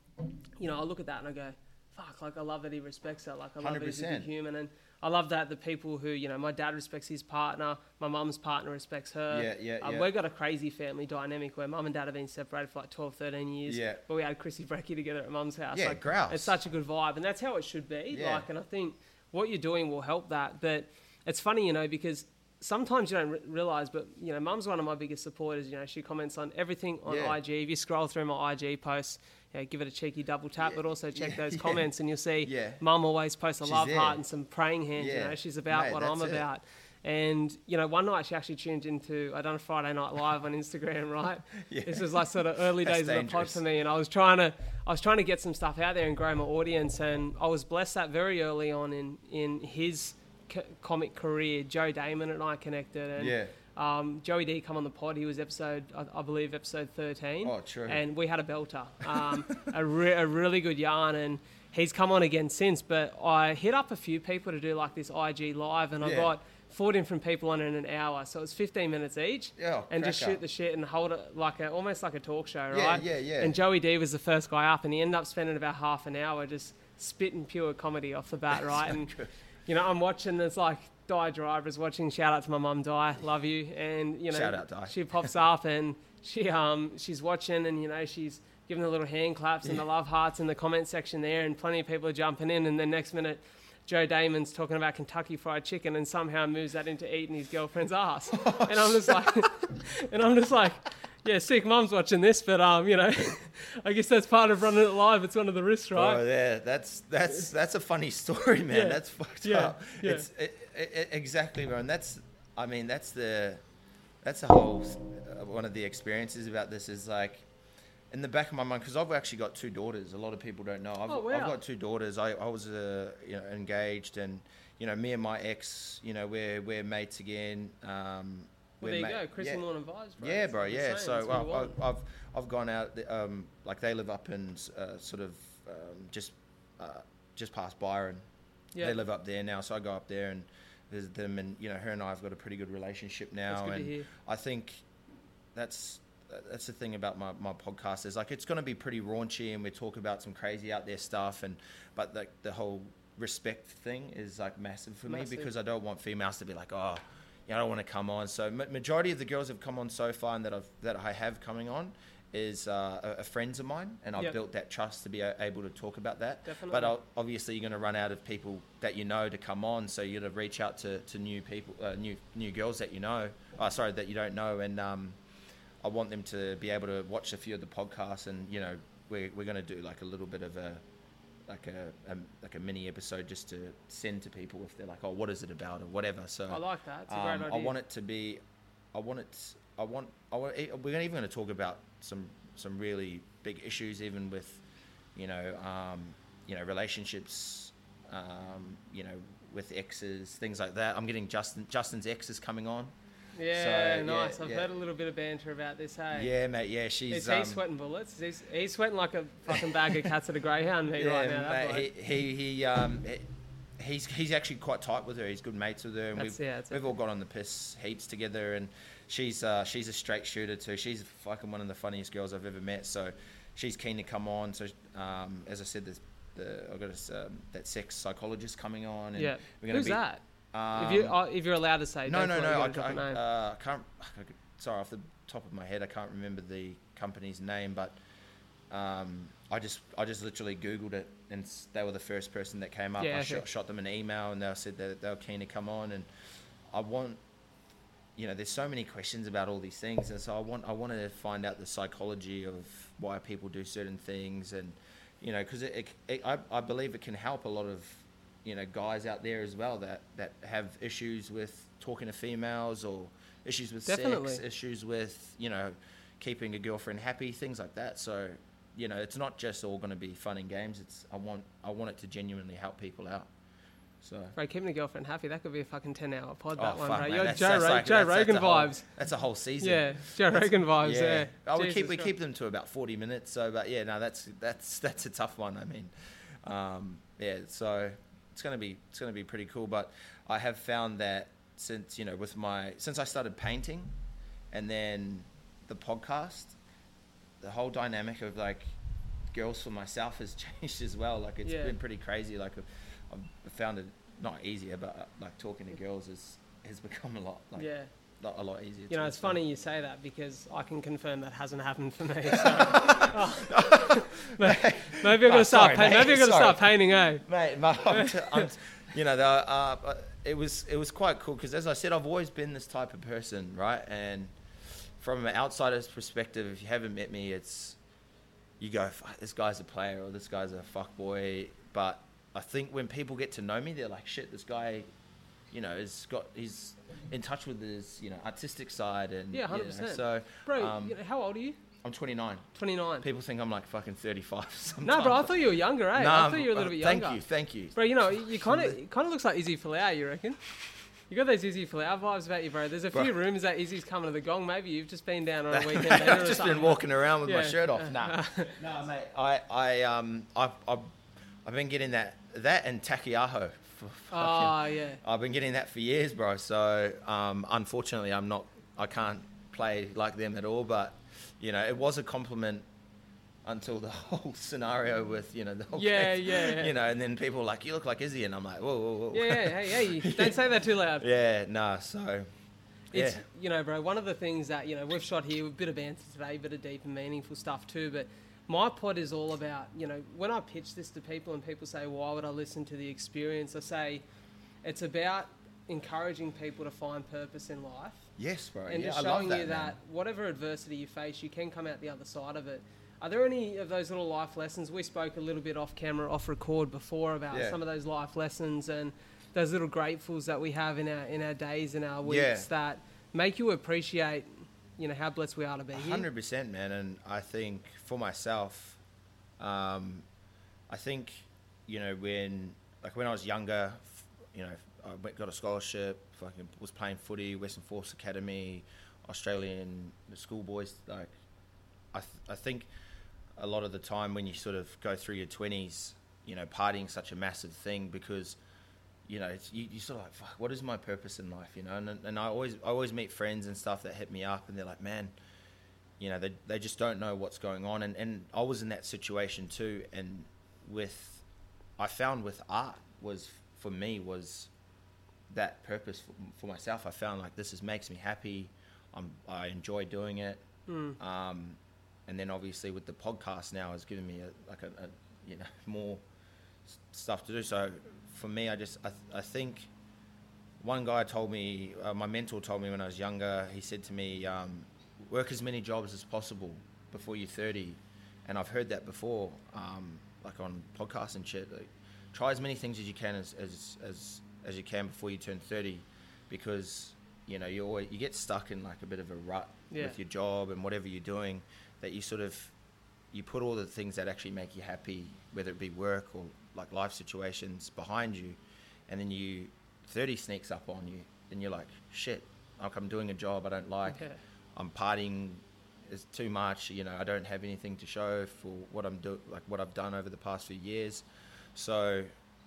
you know, I look at that and I go, fuck, like I love that he respects her. Like I love that he's a good human, and I love that the people who, you know, my dad respects his partner, my mum's partner respects her. Yeah, yeah, Um, yeah. We've got a crazy family dynamic where mum and dad have been separated for like 12, 13 years. Yeah. But we had Chrissy Brecky together at mum's house. Yeah, like, grouse. It's such a good vibe, and that's how it should be. Yeah. Like, and I think what you're doing will help that. But it's funny, you know, because sometimes you don't re- realize, but you know, mum's one of my biggest supporters. You know, she comments on everything on Yeah. IG. If you scroll through my IG posts, you know, give it a cheeky double tap, Yeah, but also check yeah, those yeah. comments, and you'll see Yeah. mum always posts a She's love there. heart and some praying hands. You Yeah. know, she's about Mate, what I'm it. about. And you know, one night she actually tuned into I done a Friday night live on Instagram, right? Yeah. This was like sort of early days of the pod for me, and I was trying to I was trying to get some stuff out there and grow my audience, and I was blessed that very early on in in his co- comic career, Joe Damon and I connected, and Yeah. Um, Joey D come on the pod. He was episode I, I believe episode thirteen. Oh, true. And we had a belter, um, a, re- a really good yarn, and he's come on again since. But I hit up a few people to do like this IG live, and I got four different people on in an hour, so it was 15 minutes each. Yeah, and just shoot the shit and hold it like a, almost like a talk show, Yeah, right? yeah, yeah. And Joey D was the first guy up, and he ended up spending about half an hour just spitting pure comedy off the bat, right? and you know, I'm watching. There's like Di Drivers watching. Shout out to my mum, Di, love you. And you know, Shout out, Di. she pops up and she um she's watching, and you know she's giving the little hand claps and the love hearts in the comment section there, and plenty of people are jumping in. And the next minute. Joe Damon's talking about Kentucky Fried Chicken and somehow moves that into eating his girlfriend's ass, and I'm just like, and I'm just like, yeah, sick. Mum's watching this, but um, you know, I guess that's part of running it live. It's one of the risks, right? Oh, yeah, that's that's that's a funny story, man. Yeah. That's fucked Yeah, up. yeah. It's it, it, exactly, bro. And that's, I mean, that's the, that's the whole uh, one of the experiences about this is like, in the back of my mind, because I've actually got two daughters. A lot of people don't know. I've, Oh, I've got two daughters. I, I was uh, you know engaged, and you know me and my ex, you know we're we're mates again. Um, Well, there you ma- go, Chris yeah. and Morning Vibes, bro. Yeah, bro. Yeah. So you I, I've I've gone out um, like they live up in uh, sort of um, just uh, just past Byron. Yeah. They live up there now, so I go up there and visit them, and you know her and I have got a pretty good relationship now, and. I think that's that's the thing about my, my podcast is like it's going to be pretty raunchy and we talk about some crazy out there stuff and but like the whole respect thing is like massive for Massive. me because I don't want females to be like oh yeah I don't want to come on so ma- majority of the girls have come on so far and that I've that I have coming on is uh, a, friends of mine and I've Yep. built that trust to be able to talk about that Definitely. but I'll, obviously you're going to run out of people that you know to come on so you're going to reach out to, to new people uh, new new girls that you know oh, sorry that you don't know and um, I want them to be able to watch a few of the podcasts, and you know, we're we're going to do like a little bit of a like a, a like a mini episode just to send to people if they're like, oh, what is it about or whatever. So I like that. It's a um, I want it to be, I want it, I want, I want. eh, We're even going to talk about some some really big issues, even with, you know, um, you know, relationships, um, you know, with exes, things like that. I'm getting Justin Justin's ex is coming on. Yeah, So, nice. yeah, I've yeah. heard a little bit of banter about this. Hey, Yeah, mate. Yeah, she's. is he um, sweating bullets? He's, he's sweating like a fucking bag of cats at a greyhound meet right now. mate, he, he, he, um, he- he's he's actually quite tight with her. He's good mates with her, and That's- we've yeah, we've all got on the piss heaps together. And she's uh, she's a straight shooter too. She's fucking one of the funniest girls I've ever met. So she's keen to come on. So um, as I said, there's the I've got a, um, that sex psychologist coming on. And yeah. we're gonna Who's be, that? Um, if you uh, if you're allowed to say, no, no, no. I, drop a I, name. uh, can't. Sorry, off the top of my head, I can't remember the company's name, but um, I just I just literally googled it, and they were the first person that came up. Yeah, I okay. shot, shot them an email, and they said that they were keen to come on, and I want. You know, there's so many questions about all these things, and so I want I want to find out the psychology of why people do certain things, and you know, because it, it, it, I, I believe it can help a lot of you know guys out there as well that that have issues with talking to females or issues with Definitely. sex, issues with you know keeping a girlfriend happy, things like that. So you know, it's not just all going to be fun and games. It's I want I want it to genuinely help people out. So. Bro, keeping a girlfriend happy, that could be a fucking 10 hour pod, Oh, that one, fuck, bro. man, You're that's- Joe, that's Ro- like- Joe that's- Rogan whole- vibes. That's a whole season. Yeah, Joe Rogan vibes, yeah. Oh, we keep we keep them to about forty minutes. So, but yeah, no, that's that's that's a tough one. I mean, um, yeah. So it's gonna be it's gonna be pretty cool. But I have found that since you know with my since I started painting, and then the podcast, the whole dynamic of like girls for myself has changed as well. Like it's Yeah. been pretty crazy. Like I've, I've found it not easier, but uh, like talking to girls is has become a lot like yeah. a lot easier. You know, it's funny you say that because I can confirm that hasn't happened for me. So. Oh. maybe I'm Oh, gonna start. sorry, maybe I'm gonna sorry. start painting. Eh? mate. But I'm t- I'm t- you know, uh, it was it was quite cool because, as I said, I've always been this type of person, right? And from an outsider's perspective, if you haven't met me, it's you go, this guy's a player or this guy's a fuck boy. But I think when people get to know me, they're like, shit, this guy, you know, has got he's in touch with his you know artistic side and Yeah, you know, 100%. so Bro, Um, you know, how old are you? I'm 29. 29. People think I'm like fucking 35. Sometimes. No, bro, I thought you were younger, eh? Nah, I thought you were a little uh, bit thank you, thank you. Bro, you know, you kind of kind of looks like Izzy Folau, you reckon? You got those Izzy Folau vibes about you, bro. There's a few Bro. rumours that Izzy's coming to the gong. Maybe you've just been down on a weekend. I've just been walking around with my shirt off. Nah, no, mate. I, I, um, I've, I've, I've been getting that, that and takiaho. For fucking, Oh, yeah. I've been getting that for years, bro. So, um, unfortunately, I'm not, I can't play like them at all. But, you know, it was a compliment until the whole scenario with, you know, the whole Yeah, case, yeah, yeah. You know, and then people were like, you look like Izzy, and I'm like, whoa, whoa, whoa. Yeah, yeah, hey, hey, don't say that too loud. yeah, nah. So, It's yeah. you know, bro. One of the things that you know we've shot here, a bit of banter today, a bit of deep and meaningful stuff too. But my pod is all about you know when I pitch this to people and people say, "Why would I listen to the experience?" I say, it's about encouraging people to find purpose in life yes, bro. and yeah, just showing that, you man. that whatever adversity you face, you can come out the other side of it. Are there any of those little life lessons? We spoke a little bit off camera, off record before about Yeah. some of those life lessons and those little gratefuls that we have in our in our days and our weeks Yeah. that make you appreciate, you know, how blessed we are to be here. Hundred percent, man. And I think for myself, um, I think you know when like when I was younger, you know, I went, got a scholarship. Fucking was playing footy, Western Force Academy, Australian schoolboys. Like, I th- I think a lot of the time when you sort of go through your twenties, you know, partying such a massive thing because you know, it's, you, you sort of like, fuck, what is my purpose in life, you know? And, and I always, I always meet friends and stuff that hit me up, and they're like, man, you know, they, they just don't know what's going on. And, and I was in that situation too. And with, I found with art was, for me, was that purpose for, for myself. I found like this is makes me happy. I'm, I enjoy doing it. Mm. Um, and then obviously with the podcast now has given me a, like a, a you know more stuff to do. So for me, I just I, th- I think one guy told me, uh, my mentor told me when I was younger. He said to me, um, "Work as many jobs as possible before you're 30." And I've heard that before, um, like on podcasts and shit. Like, try as many things as you can as as as, as you can before you turn 30, because you know you always you get stuck in like a bit of a rut Yeah. with your job and whatever you're doing. That you sort of you put all the things that actually make you happy, whether it be work or like life situations, behind you, and then you 30 sneaks up on you, and you're like, shit, like I'm doing a job I don't like, Yeah. I'm partying, it's too much, you know, I don't have anything to show for what I'm doing, like what I've done over the past few years. So,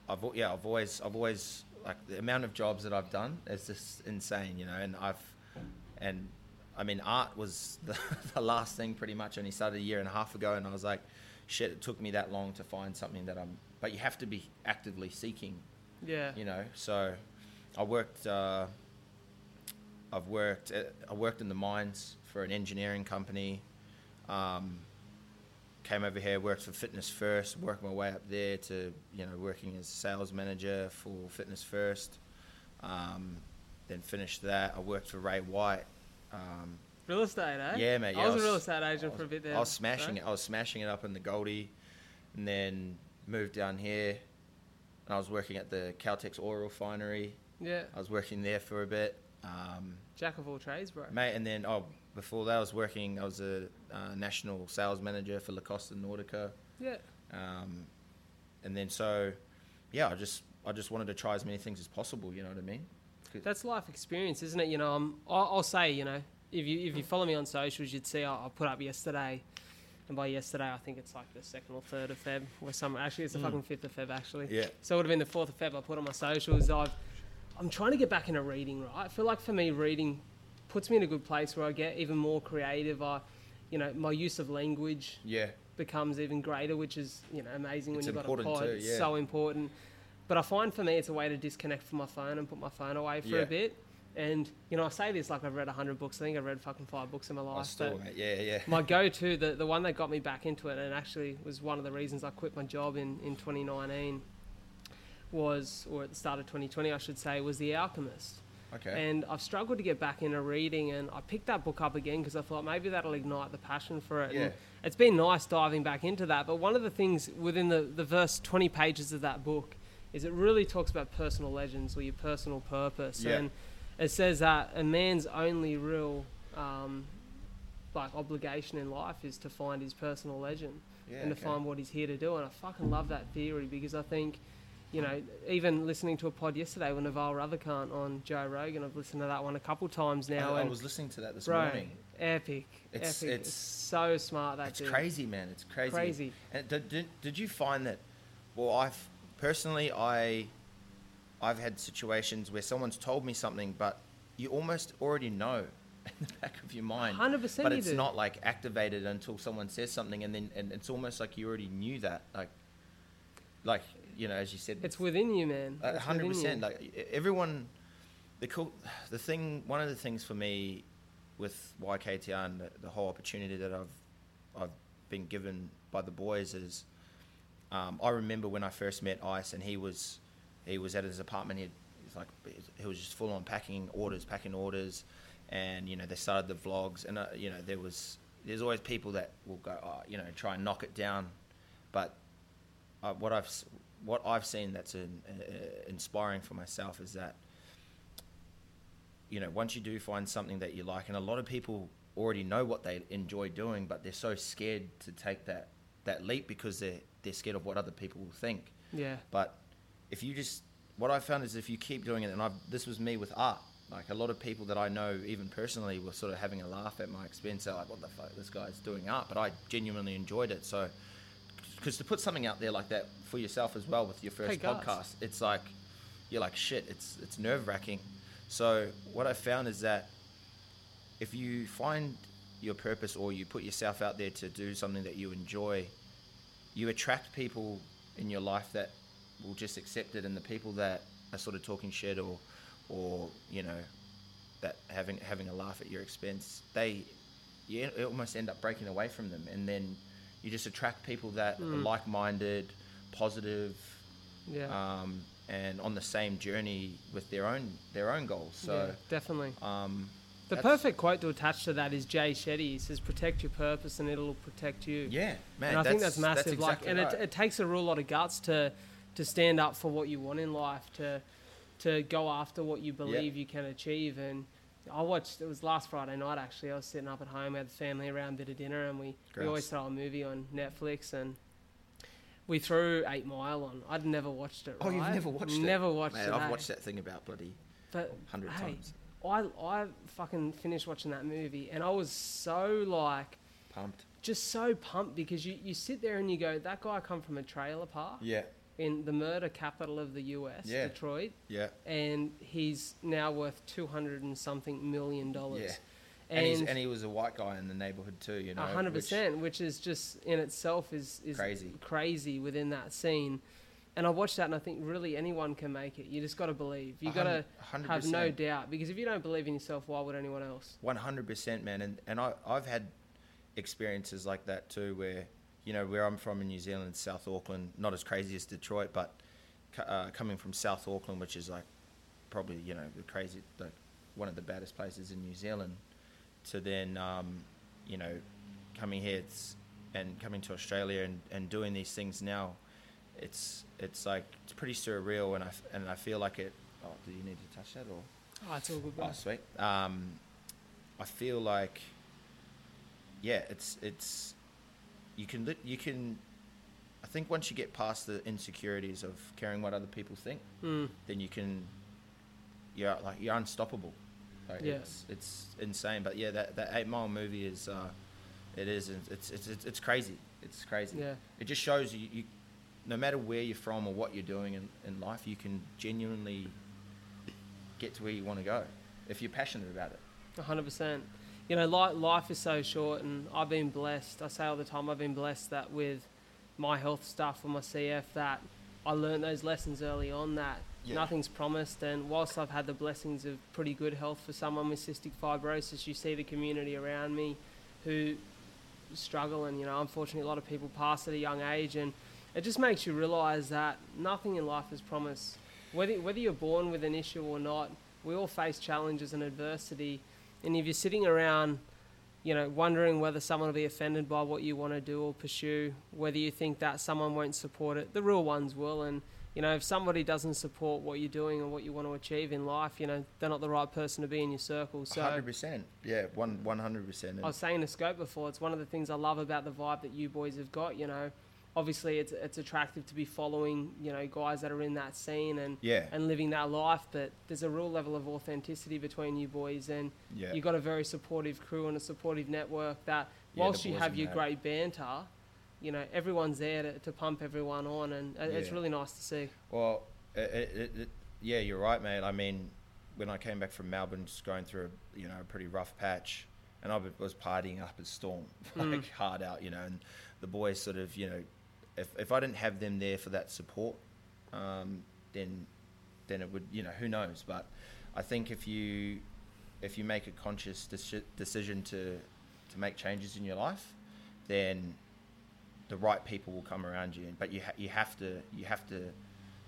I've yeah, I've always, I've always like the amount of jobs that I've done is just insane, you know, and I've, and I mean, art was the, the last thing pretty much. Only started a year and a half ago, and I was like, shit, it took me that long to find something that I'm. But you have to be actively seeking, Yeah. you know. So, I worked. Uh, I've worked. At, I worked in the mines for an engineering company. Um, came over here, worked for Fitness First, worked my way up there to you know working as sales manager for Fitness First. Um, then finished that. I worked for Ray White. Um, Real estate, eh? yeah, mate. I yeah, was, a real estate agent I for a bit there. I was smashing bro. it. I was smashing it up in the Goldie, and then moved down here. And I was working at the Caltex oil refinery. Yeah. I was working there for a bit, um, Jack of all trades, bro. mate. And then oh, before that, I was working. I was a uh, national sales manager for Lacoste and Nautica. Yeah. Um, and then so, yeah, I just I just wanted to try as many things as possible. You know what I mean? That's life experience, isn't it? You know, I'll, I'll say, you know, if you if you follow me on socials, you'd see I, I put up yesterday, and by yesterday I think it's like the second or third of Feb, or some actually it's the Mm. fucking fifth of Feb actually. Yeah. So it would have been the fourth of Feb. I put on my socials. I've I'm trying to get back into reading. Right, I feel like for me, reading puts me in a good place where I get even more creative. I, you know, my use of language Yeah. becomes even greater, which is you know amazing when you've got a pod. too, It's so important. But I find for me, it's a way to disconnect from my phone and put my phone away for Yeah. a bit. And you know, I say this like I've read hundred books. I think I've read fucking five books in my I life. still, but. Yeah, yeah. my go-to, the the one that got me back into it, and actually was one of the reasons I quit my job in in 2019, was or at the start of 2020, I should say, was The Alchemist. okay. And I've struggled to get back into reading, and I picked that book up again because I thought maybe that'll ignite the passion for it. Yeah. And it's been nice diving back into that. But one of the things within the, the first 20 pages of that book is it really talks about personal legends or your personal purpose. Yeah. And it says that a man's only real um, like obligation in life is to find his personal legend yeah, and to okay. find what he's here to do. And I fucking love that theory because I think, you know, even listening to a pod yesterday with Naval Ravikant on Joe Rogan, I've listened to that one a couple times now. I, I was listening to that this bro, morning. epic, It's- epic. it's- It's, so smart that It's dude. crazy, man. It's crazy. Crazy. And did, did, did you find that? Well, I've personally, I, I've had situations where someone's told me something, but you almost already know in the back of your mind. 100% But it's do. not like activated until someone says something, and then and it's almost like you already knew that, like, like you know, as you said, It's within you, man. hundred percent. Like everyone, the cool, the thing. One of the things for me with YKTR and the, the whole opportunity that I've I've been given by the boys is, um, I remember when I first met Ice and he was he was at his apartment. He he's like he was just full on packing orders, packing orders, and you know they started the vlogs and uh, you know there was there's always people that will go oh, you know try and knock it down, but uh, what I've what I've seen that's in, uh, inspiring for myself is that you know once you do find something that you like, and a lot of people already know what they enjoy doing, but they're so scared to take that that leap because they're they're scared of what other people will think. Yeah. But if you just, what I found is if you keep doing it, and I've, this was me with art. Like a lot of people that I know, even personally, were sort of having a laugh at my expense. They're like, "What the fuck? This guy's doing art," but I genuinely enjoyed it. So, because to put something out there like that for yourself as well with your first Hey, podcast, it's like you're like shit. It's it's nerve wracking. So what I found is that if you find your purpose or you put yourself out there to do something that you enjoy, you attract people in your life that will just accept it, and the people that are sort of talking shit or, or you know, that having having a laugh at your expense, they, you almost end up breaking away from them, and then you just attract people that are Mm. like-minded, positive, Yeah. um, and on the same journey with their own their own goals. So. yeah, definitely. Um, The perfect quote to attach to that is Jay Shetty. He says, "Protect your purpose, and it'll protect you." Yeah, man. and I think that's massive. exactly like, and right. it, it takes a real lot of guts to to stand up for what you want in life, to to go after what you believe you can achieve. And I watched. It was last Friday night actually. I was sitting up at home, we had the family around, did a dinner, and we we always throw a movie on Netflix and. We threw Eight Mile on. I'd never watched it. Oh, you've never watched it? Never watched Man, it. I've eh? watched that thing about bloody But hundred hey, times. I I fucking finished watching that movie, and I was so like Pumped. just so pumped because you, you sit there and you go, that guy come from a trailer park Yeah, in the murder capital of the US, Yeah. Detroit, yeah. and he's now worth two hundred and something million dollars. Yeah. And, he's, And he was a white guy in the neighborhood too, you know. a hundred which- percent, which is just in itself is, is Crazy. crazy within that scene. And I watched that and I think really anyone can make it. You just got to believe. You A got to hundred- have no 100%. doubt because if you don't believe in yourself, why would anyone else? One hundred percent, man. And and I I've had experiences like that too, where you know where I'm from in New Zealand, South Auckland, not as crazy as Detroit, but uh, coming from South Auckland, which is like probably you know the crazy, like one of the baddest places in New Zealand, to then um, you know coming here it's, and coming to Australia and, and doing these things now, it's it's like it's pretty surreal, and I and I feel like it. Oh, do you need to touch that or? Oh, it's all good, bro. Oh, sweet. Um, I feel like, yeah, it's it's you can lit you can. I think once you get past the insecurities of caring what other people think, Mm. then you can. You're like you're unstoppable. Like, Yeah. It's it's insane, but yeah, that that Eight Mile movie is. Uh, it is. It's it's it's, it's crazy. It's crazy. Yeah. It just shows you, you, no matter where you're from or what you're doing in, in life, you can genuinely get to where you want to go if you're passionate about it. hundred percent. You know, life is so short, and I've been blessed. I say all the time, I've been blessed that with my health stuff and my CF, that I learned those lessons early on. That Yeah. nothing's promised, and whilst I've had the blessings of pretty good health for someone with cystic fibrosis, you see the community around me who struggle, and you know, unfortunately, a lot of people pass at a young age, and it just makes you realise that nothing in life is promised. Whether whether you're born with an issue or not, we all face challenges and adversity, and if you're sitting around, you know, wondering whether someone will be offended by what you want to do or pursue, whether you think that someone won't support it, the real ones will, and you know, if somebody doesn't support what you're doing and what you want to achieve in life, you know, they're not the right person to be in your circle. So. Hundred percent, yeah, one one hundred percent. I was saying to Scope before, it's one of the things I love about the vibe that you boys have got. You know, obviously it's it's attractive to be following you know guys that are in that scene and Yeah. and living that life, but there's a real level of authenticity between you boys, and Yeah. you've got a very supportive crew and a supportive network. That Yeah, whilst you have your mad. great banter, you know everyone's there to, to pump everyone on, and it- it's really nice to see. Well, it, it, it, yeah, you're right, mate. I mean, when I came back from Melbourne, just going through a you know a pretty rough patch, and I was partying up at Storm, mm. like hard out, you know, and the boys sort of, you know, if if I didn't have them there for that support, um, then then it would, you know, who knows? But I think if you if you make a conscious deci- decision to to make changes in your life, then the right people will come around you. But you ha- you have to you have to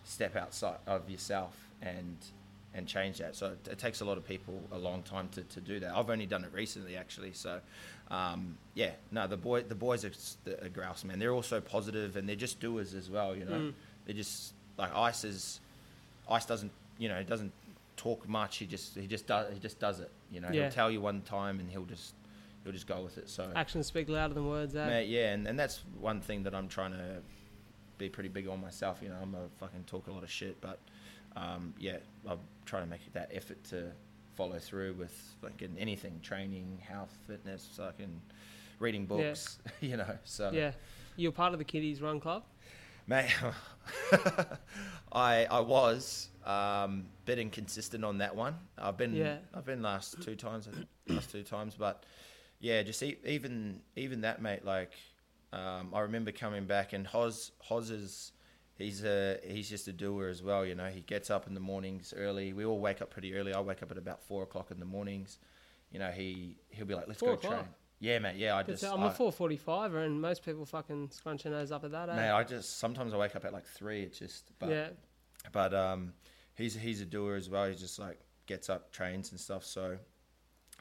step outside of yourself and and change that. So it, it takes a lot of people a long time to, to do that. I've only done it recently actually. So um, yeah, no, the boy the boys are, are grouse man. They're also positive and they're just doers as well. You know, Mm. they're just like Ice is Ice doesn't you know he doesn't talk much. He just he just does he just does it. You know, Yeah. he'll tell you one time and he'll just he'll just go with it. So Actions speak louder than words. Eh? Mate, yeah, and, and that's one thing that I'm trying to be pretty big on myself. You know, I'm a fucking talk a lot of shit, but um, yeah, I'm trying to make that effort to follow through with like in anything, training, health, fitness, fucking reading Yeah. books. You know, so Yeah, you're part of the Kiddies Run Club. mate, I I was um, bit inconsistent on that one. I've been Yeah. I've been last two times, I think, last two times, but yeah, just e- even even that mate. Like um, I remember coming back and Hoz Hoz is he's a he's just a doer as well. You know, he gets up in the mornings early. We all wake up pretty early. I wake up at about four o'clock in the mornings. You know, he he'll be like, "Let's Four go o'clock? train." Yeah, mate. Yeah, I just. I'm I, a 4:45, and most people fucking scrunch their nose up at that. Eh? mate, I just sometimes I wake up at like three. It's just but yeah, but um, he's he's a doer as well. He just like gets up, trains and stuff. So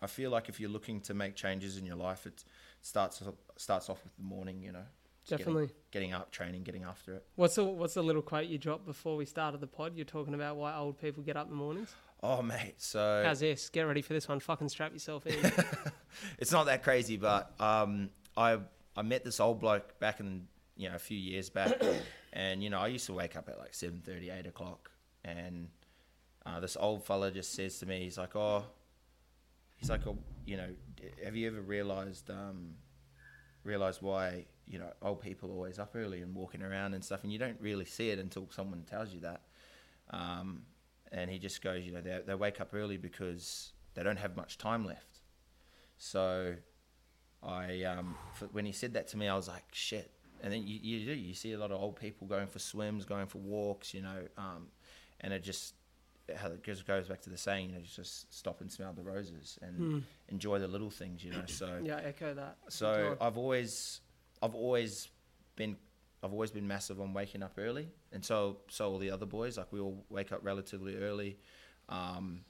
I feel like if you're looking to make changes in your life, it starts starts off with the morning. You know, Just getting- definitely. getting, up, training, getting after it. What's the what's the little quote you dropped before we started the pod? You're talking about why old people get up in the mornings. Oh mate, so How's this? Get ready for this one. Fucking strap yourself in. it's not that crazy, but um, I I met this old bloke back in you know a few years back, and you know I used to wake up at like 7:30, 8 o'clock, and uh, this old fella just says to me, he's like, oh, he's like, oh, you know, have you ever realized um, realized why you know old people always up early and walking around and stuff, and you don't really see it until someone tells you that. Um, and he just goes, you know, they they wake up early because they don't have much time left. So, I um, f when he said that to me, I was like, shit. And then you, you do you see a lot of old people going for swims, going for walks, you know, um, and it just how it just goes back to the saying, you know, just stop and smell the roses and Hmm. enjoy the little things, you know. So yeah, echo that. so I've always, I've always been, I've always been massive on waking up early, and so so all the other boys. Like we all wake up relatively early, um,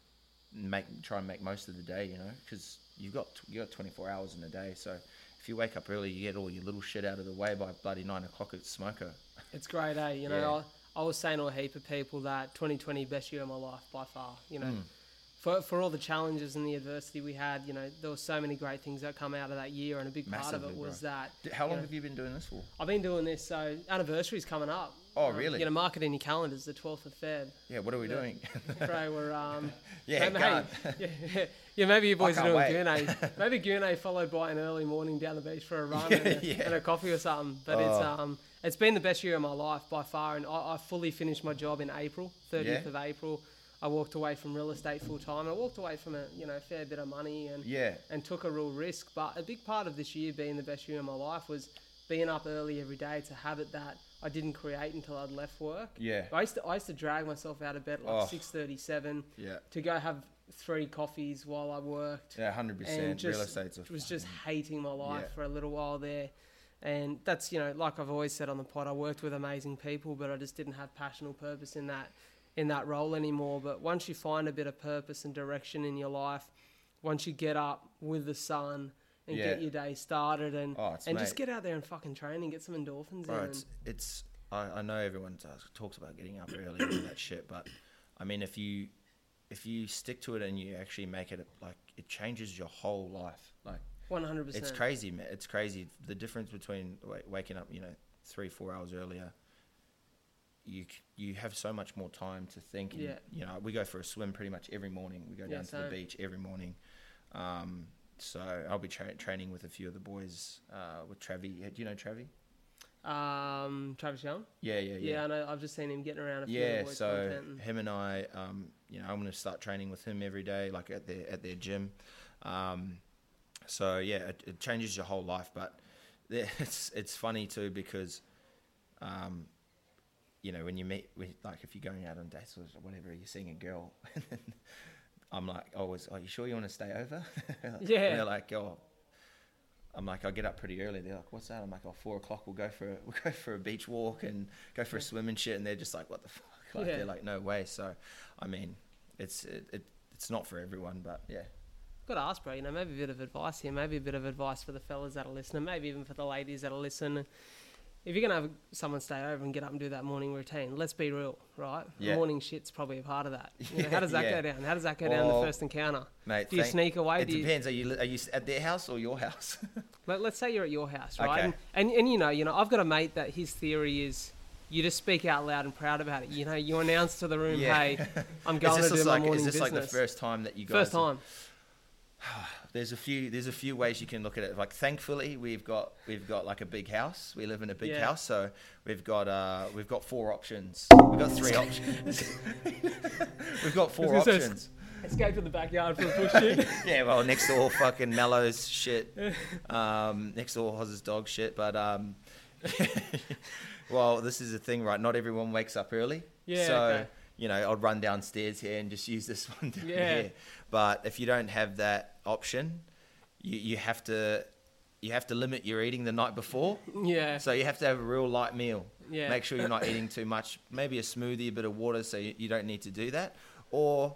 make try and make most of the day, you know, because you've got you got 24 hours in a day. So if you wake up early, you get all your little shit out of the way by bloody nine o'clock at smoker. It's great, eh? You know, Yeah. I, I was saying to a heap of people that 2020 best year of my life by far. You know, Mm. For for all the challenges and the adversity we had, you know, there were so many great things that come out of that year, and a big part of it was bro. that. How long Yeah. have you been doing this for? I've been doing this, so anniversary's coming up. Oh, Um, really? You know, mark it in your calendars, the 12th of Feb. Yeah, what are we Yeah. doing? Bro, we're um. yeah, mate, yeah, yeah, maybe you boys are doing wait. Gurney. Maybe Gurney followed by an early morning down the beach for a run Yeah, and, a, and a coffee or something. But it's Oh. um, it's been the best year of my life by far, and I, I fully finished my job in April, 30th Yeah. of April. I walked away from real estate full time. I walked away from a you know fair bit of money and Yeah. and took a real risk. But a big part of this year being the best year of my life was being up early every day. It's a habit that I didn't create until I'd left work. Yeah. I used to I used to drag myself out of bed at like Oh. six thirty seven Yeah. to go have three coffees while I worked. Yeah, hundred percent. Real estate's a was just hating my life Yeah. for a little while there. And that's, you know, like I've always said on the pod, I worked with amazing people, but I just didn't have passion or purpose in that in that role anymore. But once you find a bit of purpose and direction in your life, once you get up with the sun and Yeah. get your day started and Oh, and just get out there and fucking train and get some endorphins Bro, in. it's it's. I, I know everyone does, talks about getting up early and that shit, but I mean, if you if you stick to it and you actually make it like it changes your whole life. Like One hundred percent. it's crazy, man. It's crazy the difference between wa- waking up, you know, three four hours earlier. You you have so much more time to think. And, Yeah. You know, we go for a swim pretty much every morning. We go Yeah, down to the beach every morning. Um, so I'll be tra- training with a few of the boys. Uh, with Travi. Do you know Travi? Um, Travis Young. Yeah, yeah, Yeah, I know. I've just seen him getting around a few yeah so and- him and i um, you know i'm going to start training with him every day like at their at their gym um, so yeah it, it changes your whole life but it's it's funny too because um, you know when you meet with like if you're going out on dates or whatever you're seeing a girl and then i'm like oh, always are you sure you want to stay over Yeah. and they're like oh I'm like, I get up pretty early. They're like, what's that? I'm like, oh, four o'clock. We'll go for a, we'll go for a beach walk and go for a swim and shit. And they're just like, what the fuck? Like, Yeah. they're like, no way. So, I mean, it's it, it it's not for everyone, but yeah, Got to ask, bro. You know, maybe a bit of advice here. Maybe a bit of advice for the fellas that are listening. Maybe even for the ladies that are listening. If you're gonna have someone stay over and get up and do that morning routine, let's be real, right? Yeah. Morning shit's probably a part of that. You know, how does that Yeah. go down? How does that go down the first encounter? mate. Do you thank- sneak away? It Do you, depends. Are you are you at their house or your house? let, let's say you're at your house, right? Okay. And, and and you know, you know, I've got a mate that his theory is you just speak out loud and proud about it. You know, you announce to the room, Yeah. "Hey, I'm going to do my like morning is this business." like the first time that you guys? First time. There's a few. There's a few ways you can look at it. Like, thankfully, we've got we've got like a big house. We live in a big Yeah. house, so we've got uh we've got four options. We've got three options. we've got four options. Escape to the backyard for a push. Yeah, well, next door fucking Mellows shit. Um, next door Hoz's dog shit. But um, well, this is the thing, right? Not everyone wakes up early. Yeah, So okay. you know, I'd run downstairs here and just use this one down Yeah. here. But if you don't have that option, you you have to you have to limit your eating the night before. yeah. So you have to have a real light meal. Yeah. Make sure you're not eating too much. Maybe a smoothie, a bit of water, so you, you don't need to do that. Or,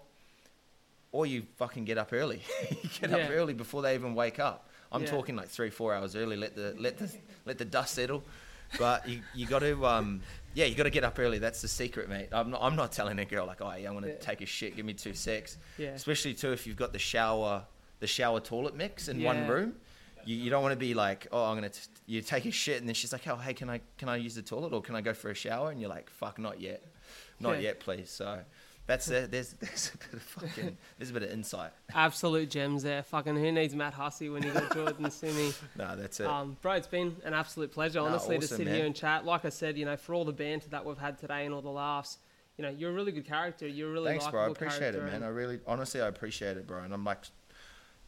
or you fucking get up early. you get Yeah. up early before they even wake up. I'm Yeah. talking like three, four hours early. Let the let the let the dust settle. But you you got to um yeah you got to get up early. That's the secret, mate. I'm not I'm not telling a girl like oh yeah I want to Yeah. take a shit. Give me two secs. Yeah. Especially too if you've got the shower the shower toilet mix in one room. You, you don't want to be like, oh, I'm gonna. T- you take a shit, and then she's like, oh, hey, can I can I use the toilet or can I go for a shower? And you're like, fuck, not yet, not Yeah. yet, please. So that's it. There's there's a bit of fucking there's a bit of insight. Absolute gems there. Fucking who needs Matt Hussey when you got Jordan Simi? No, that's it. Um, bro, it's been an absolute pleasure, No, honestly, to sit man. here and chat. Like I said, you know, for all the banter that we've had today and all the laughs, you know, you're a really good character. You're a really Thanks, bro. I appreciate it, man. I really, honestly, I appreciate it, bro. And I'm like,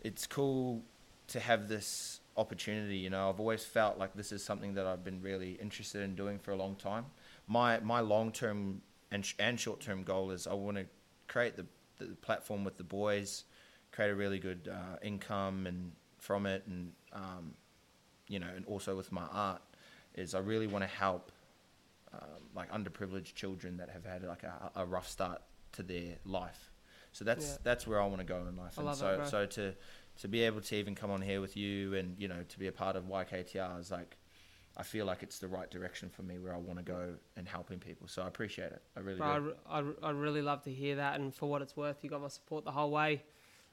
it's cool to have this opportunity. You know, I've always felt like this is something that I've been really interested in doing for a long time. My my long term and sh- and short term goal is I want to create the the platform with the boys, create a really good uh, income and from it, and um, you know, and also with my art, is I really want to help um, like underprivileged children that have had like a, a rough start to their life. So that's Yeah. that's where I want to go in life. I and love so it, bro. so to to be able to even come on here with you and you know to be a part of YKTR is like I feel like it's the right direction for me where I want to go and helping people. So I appreciate it. I really Bro, I, do. I, I really love to hear that, and for what it's worth, you got my support the whole way.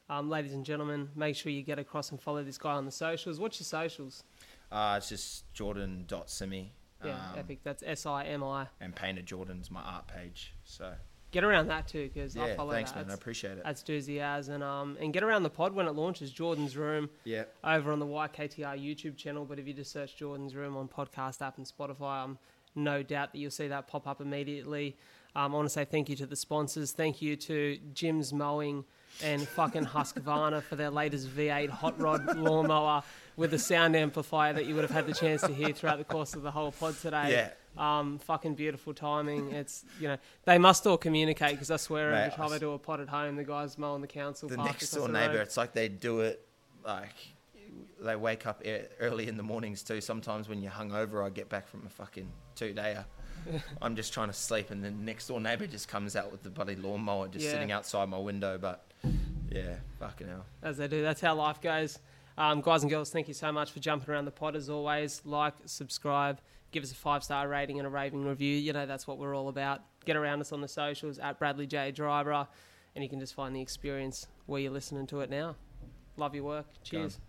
Um, ladies and gentlemen, make sure you get across and follow this guy on the socials. What's your socials? Uh, it's just jordan.simi. Yeah, um, epic. That's S I M I. And Paint of Jordan's my art page. So Get around that too, because I yeah, follow thanks, that. man. I appreciate it. that's doozy as, and um, and get around the pod when it launches. Jordan's Room. Yeah. over on the YKTR YouTube channel. But if you just search Jordan's Room on podcast app and Spotify, I'm no doubt that you'll see that pop up immediately. Um, I want to say thank you to the sponsors. Thank you to Jim's Mowing and fucking Husqvarna for their latest V8 hot rod lawnmower with a sound amplifier that you would have had the chance to hear throughout the course of the whole pod today. Yeah. Um, fucking beautiful timing. It's you know they must all communicate because I swear Mate, every time I I do a pot at home, the guys mowing the council the next door neighbour, it's like they do it like they wake up early in the mornings too. Sometimes when you're hungover, I get back from a fucking two dayer. I'm just trying to sleep, and the next door neighbour just comes out with the bloody lawnmower just Yeah. sitting outside my window. But yeah, fucking hell. as they do. That's how life goes. Um, guys and girls, thank you so much for jumping around the pod as always. Like, subscribe, give us a five star rating and a raving review. You know, that's what we're all about. Get around us on the socials at Bradley J. Driver, and you can just find the experience where you're listening to it now. Love your work. Cheers.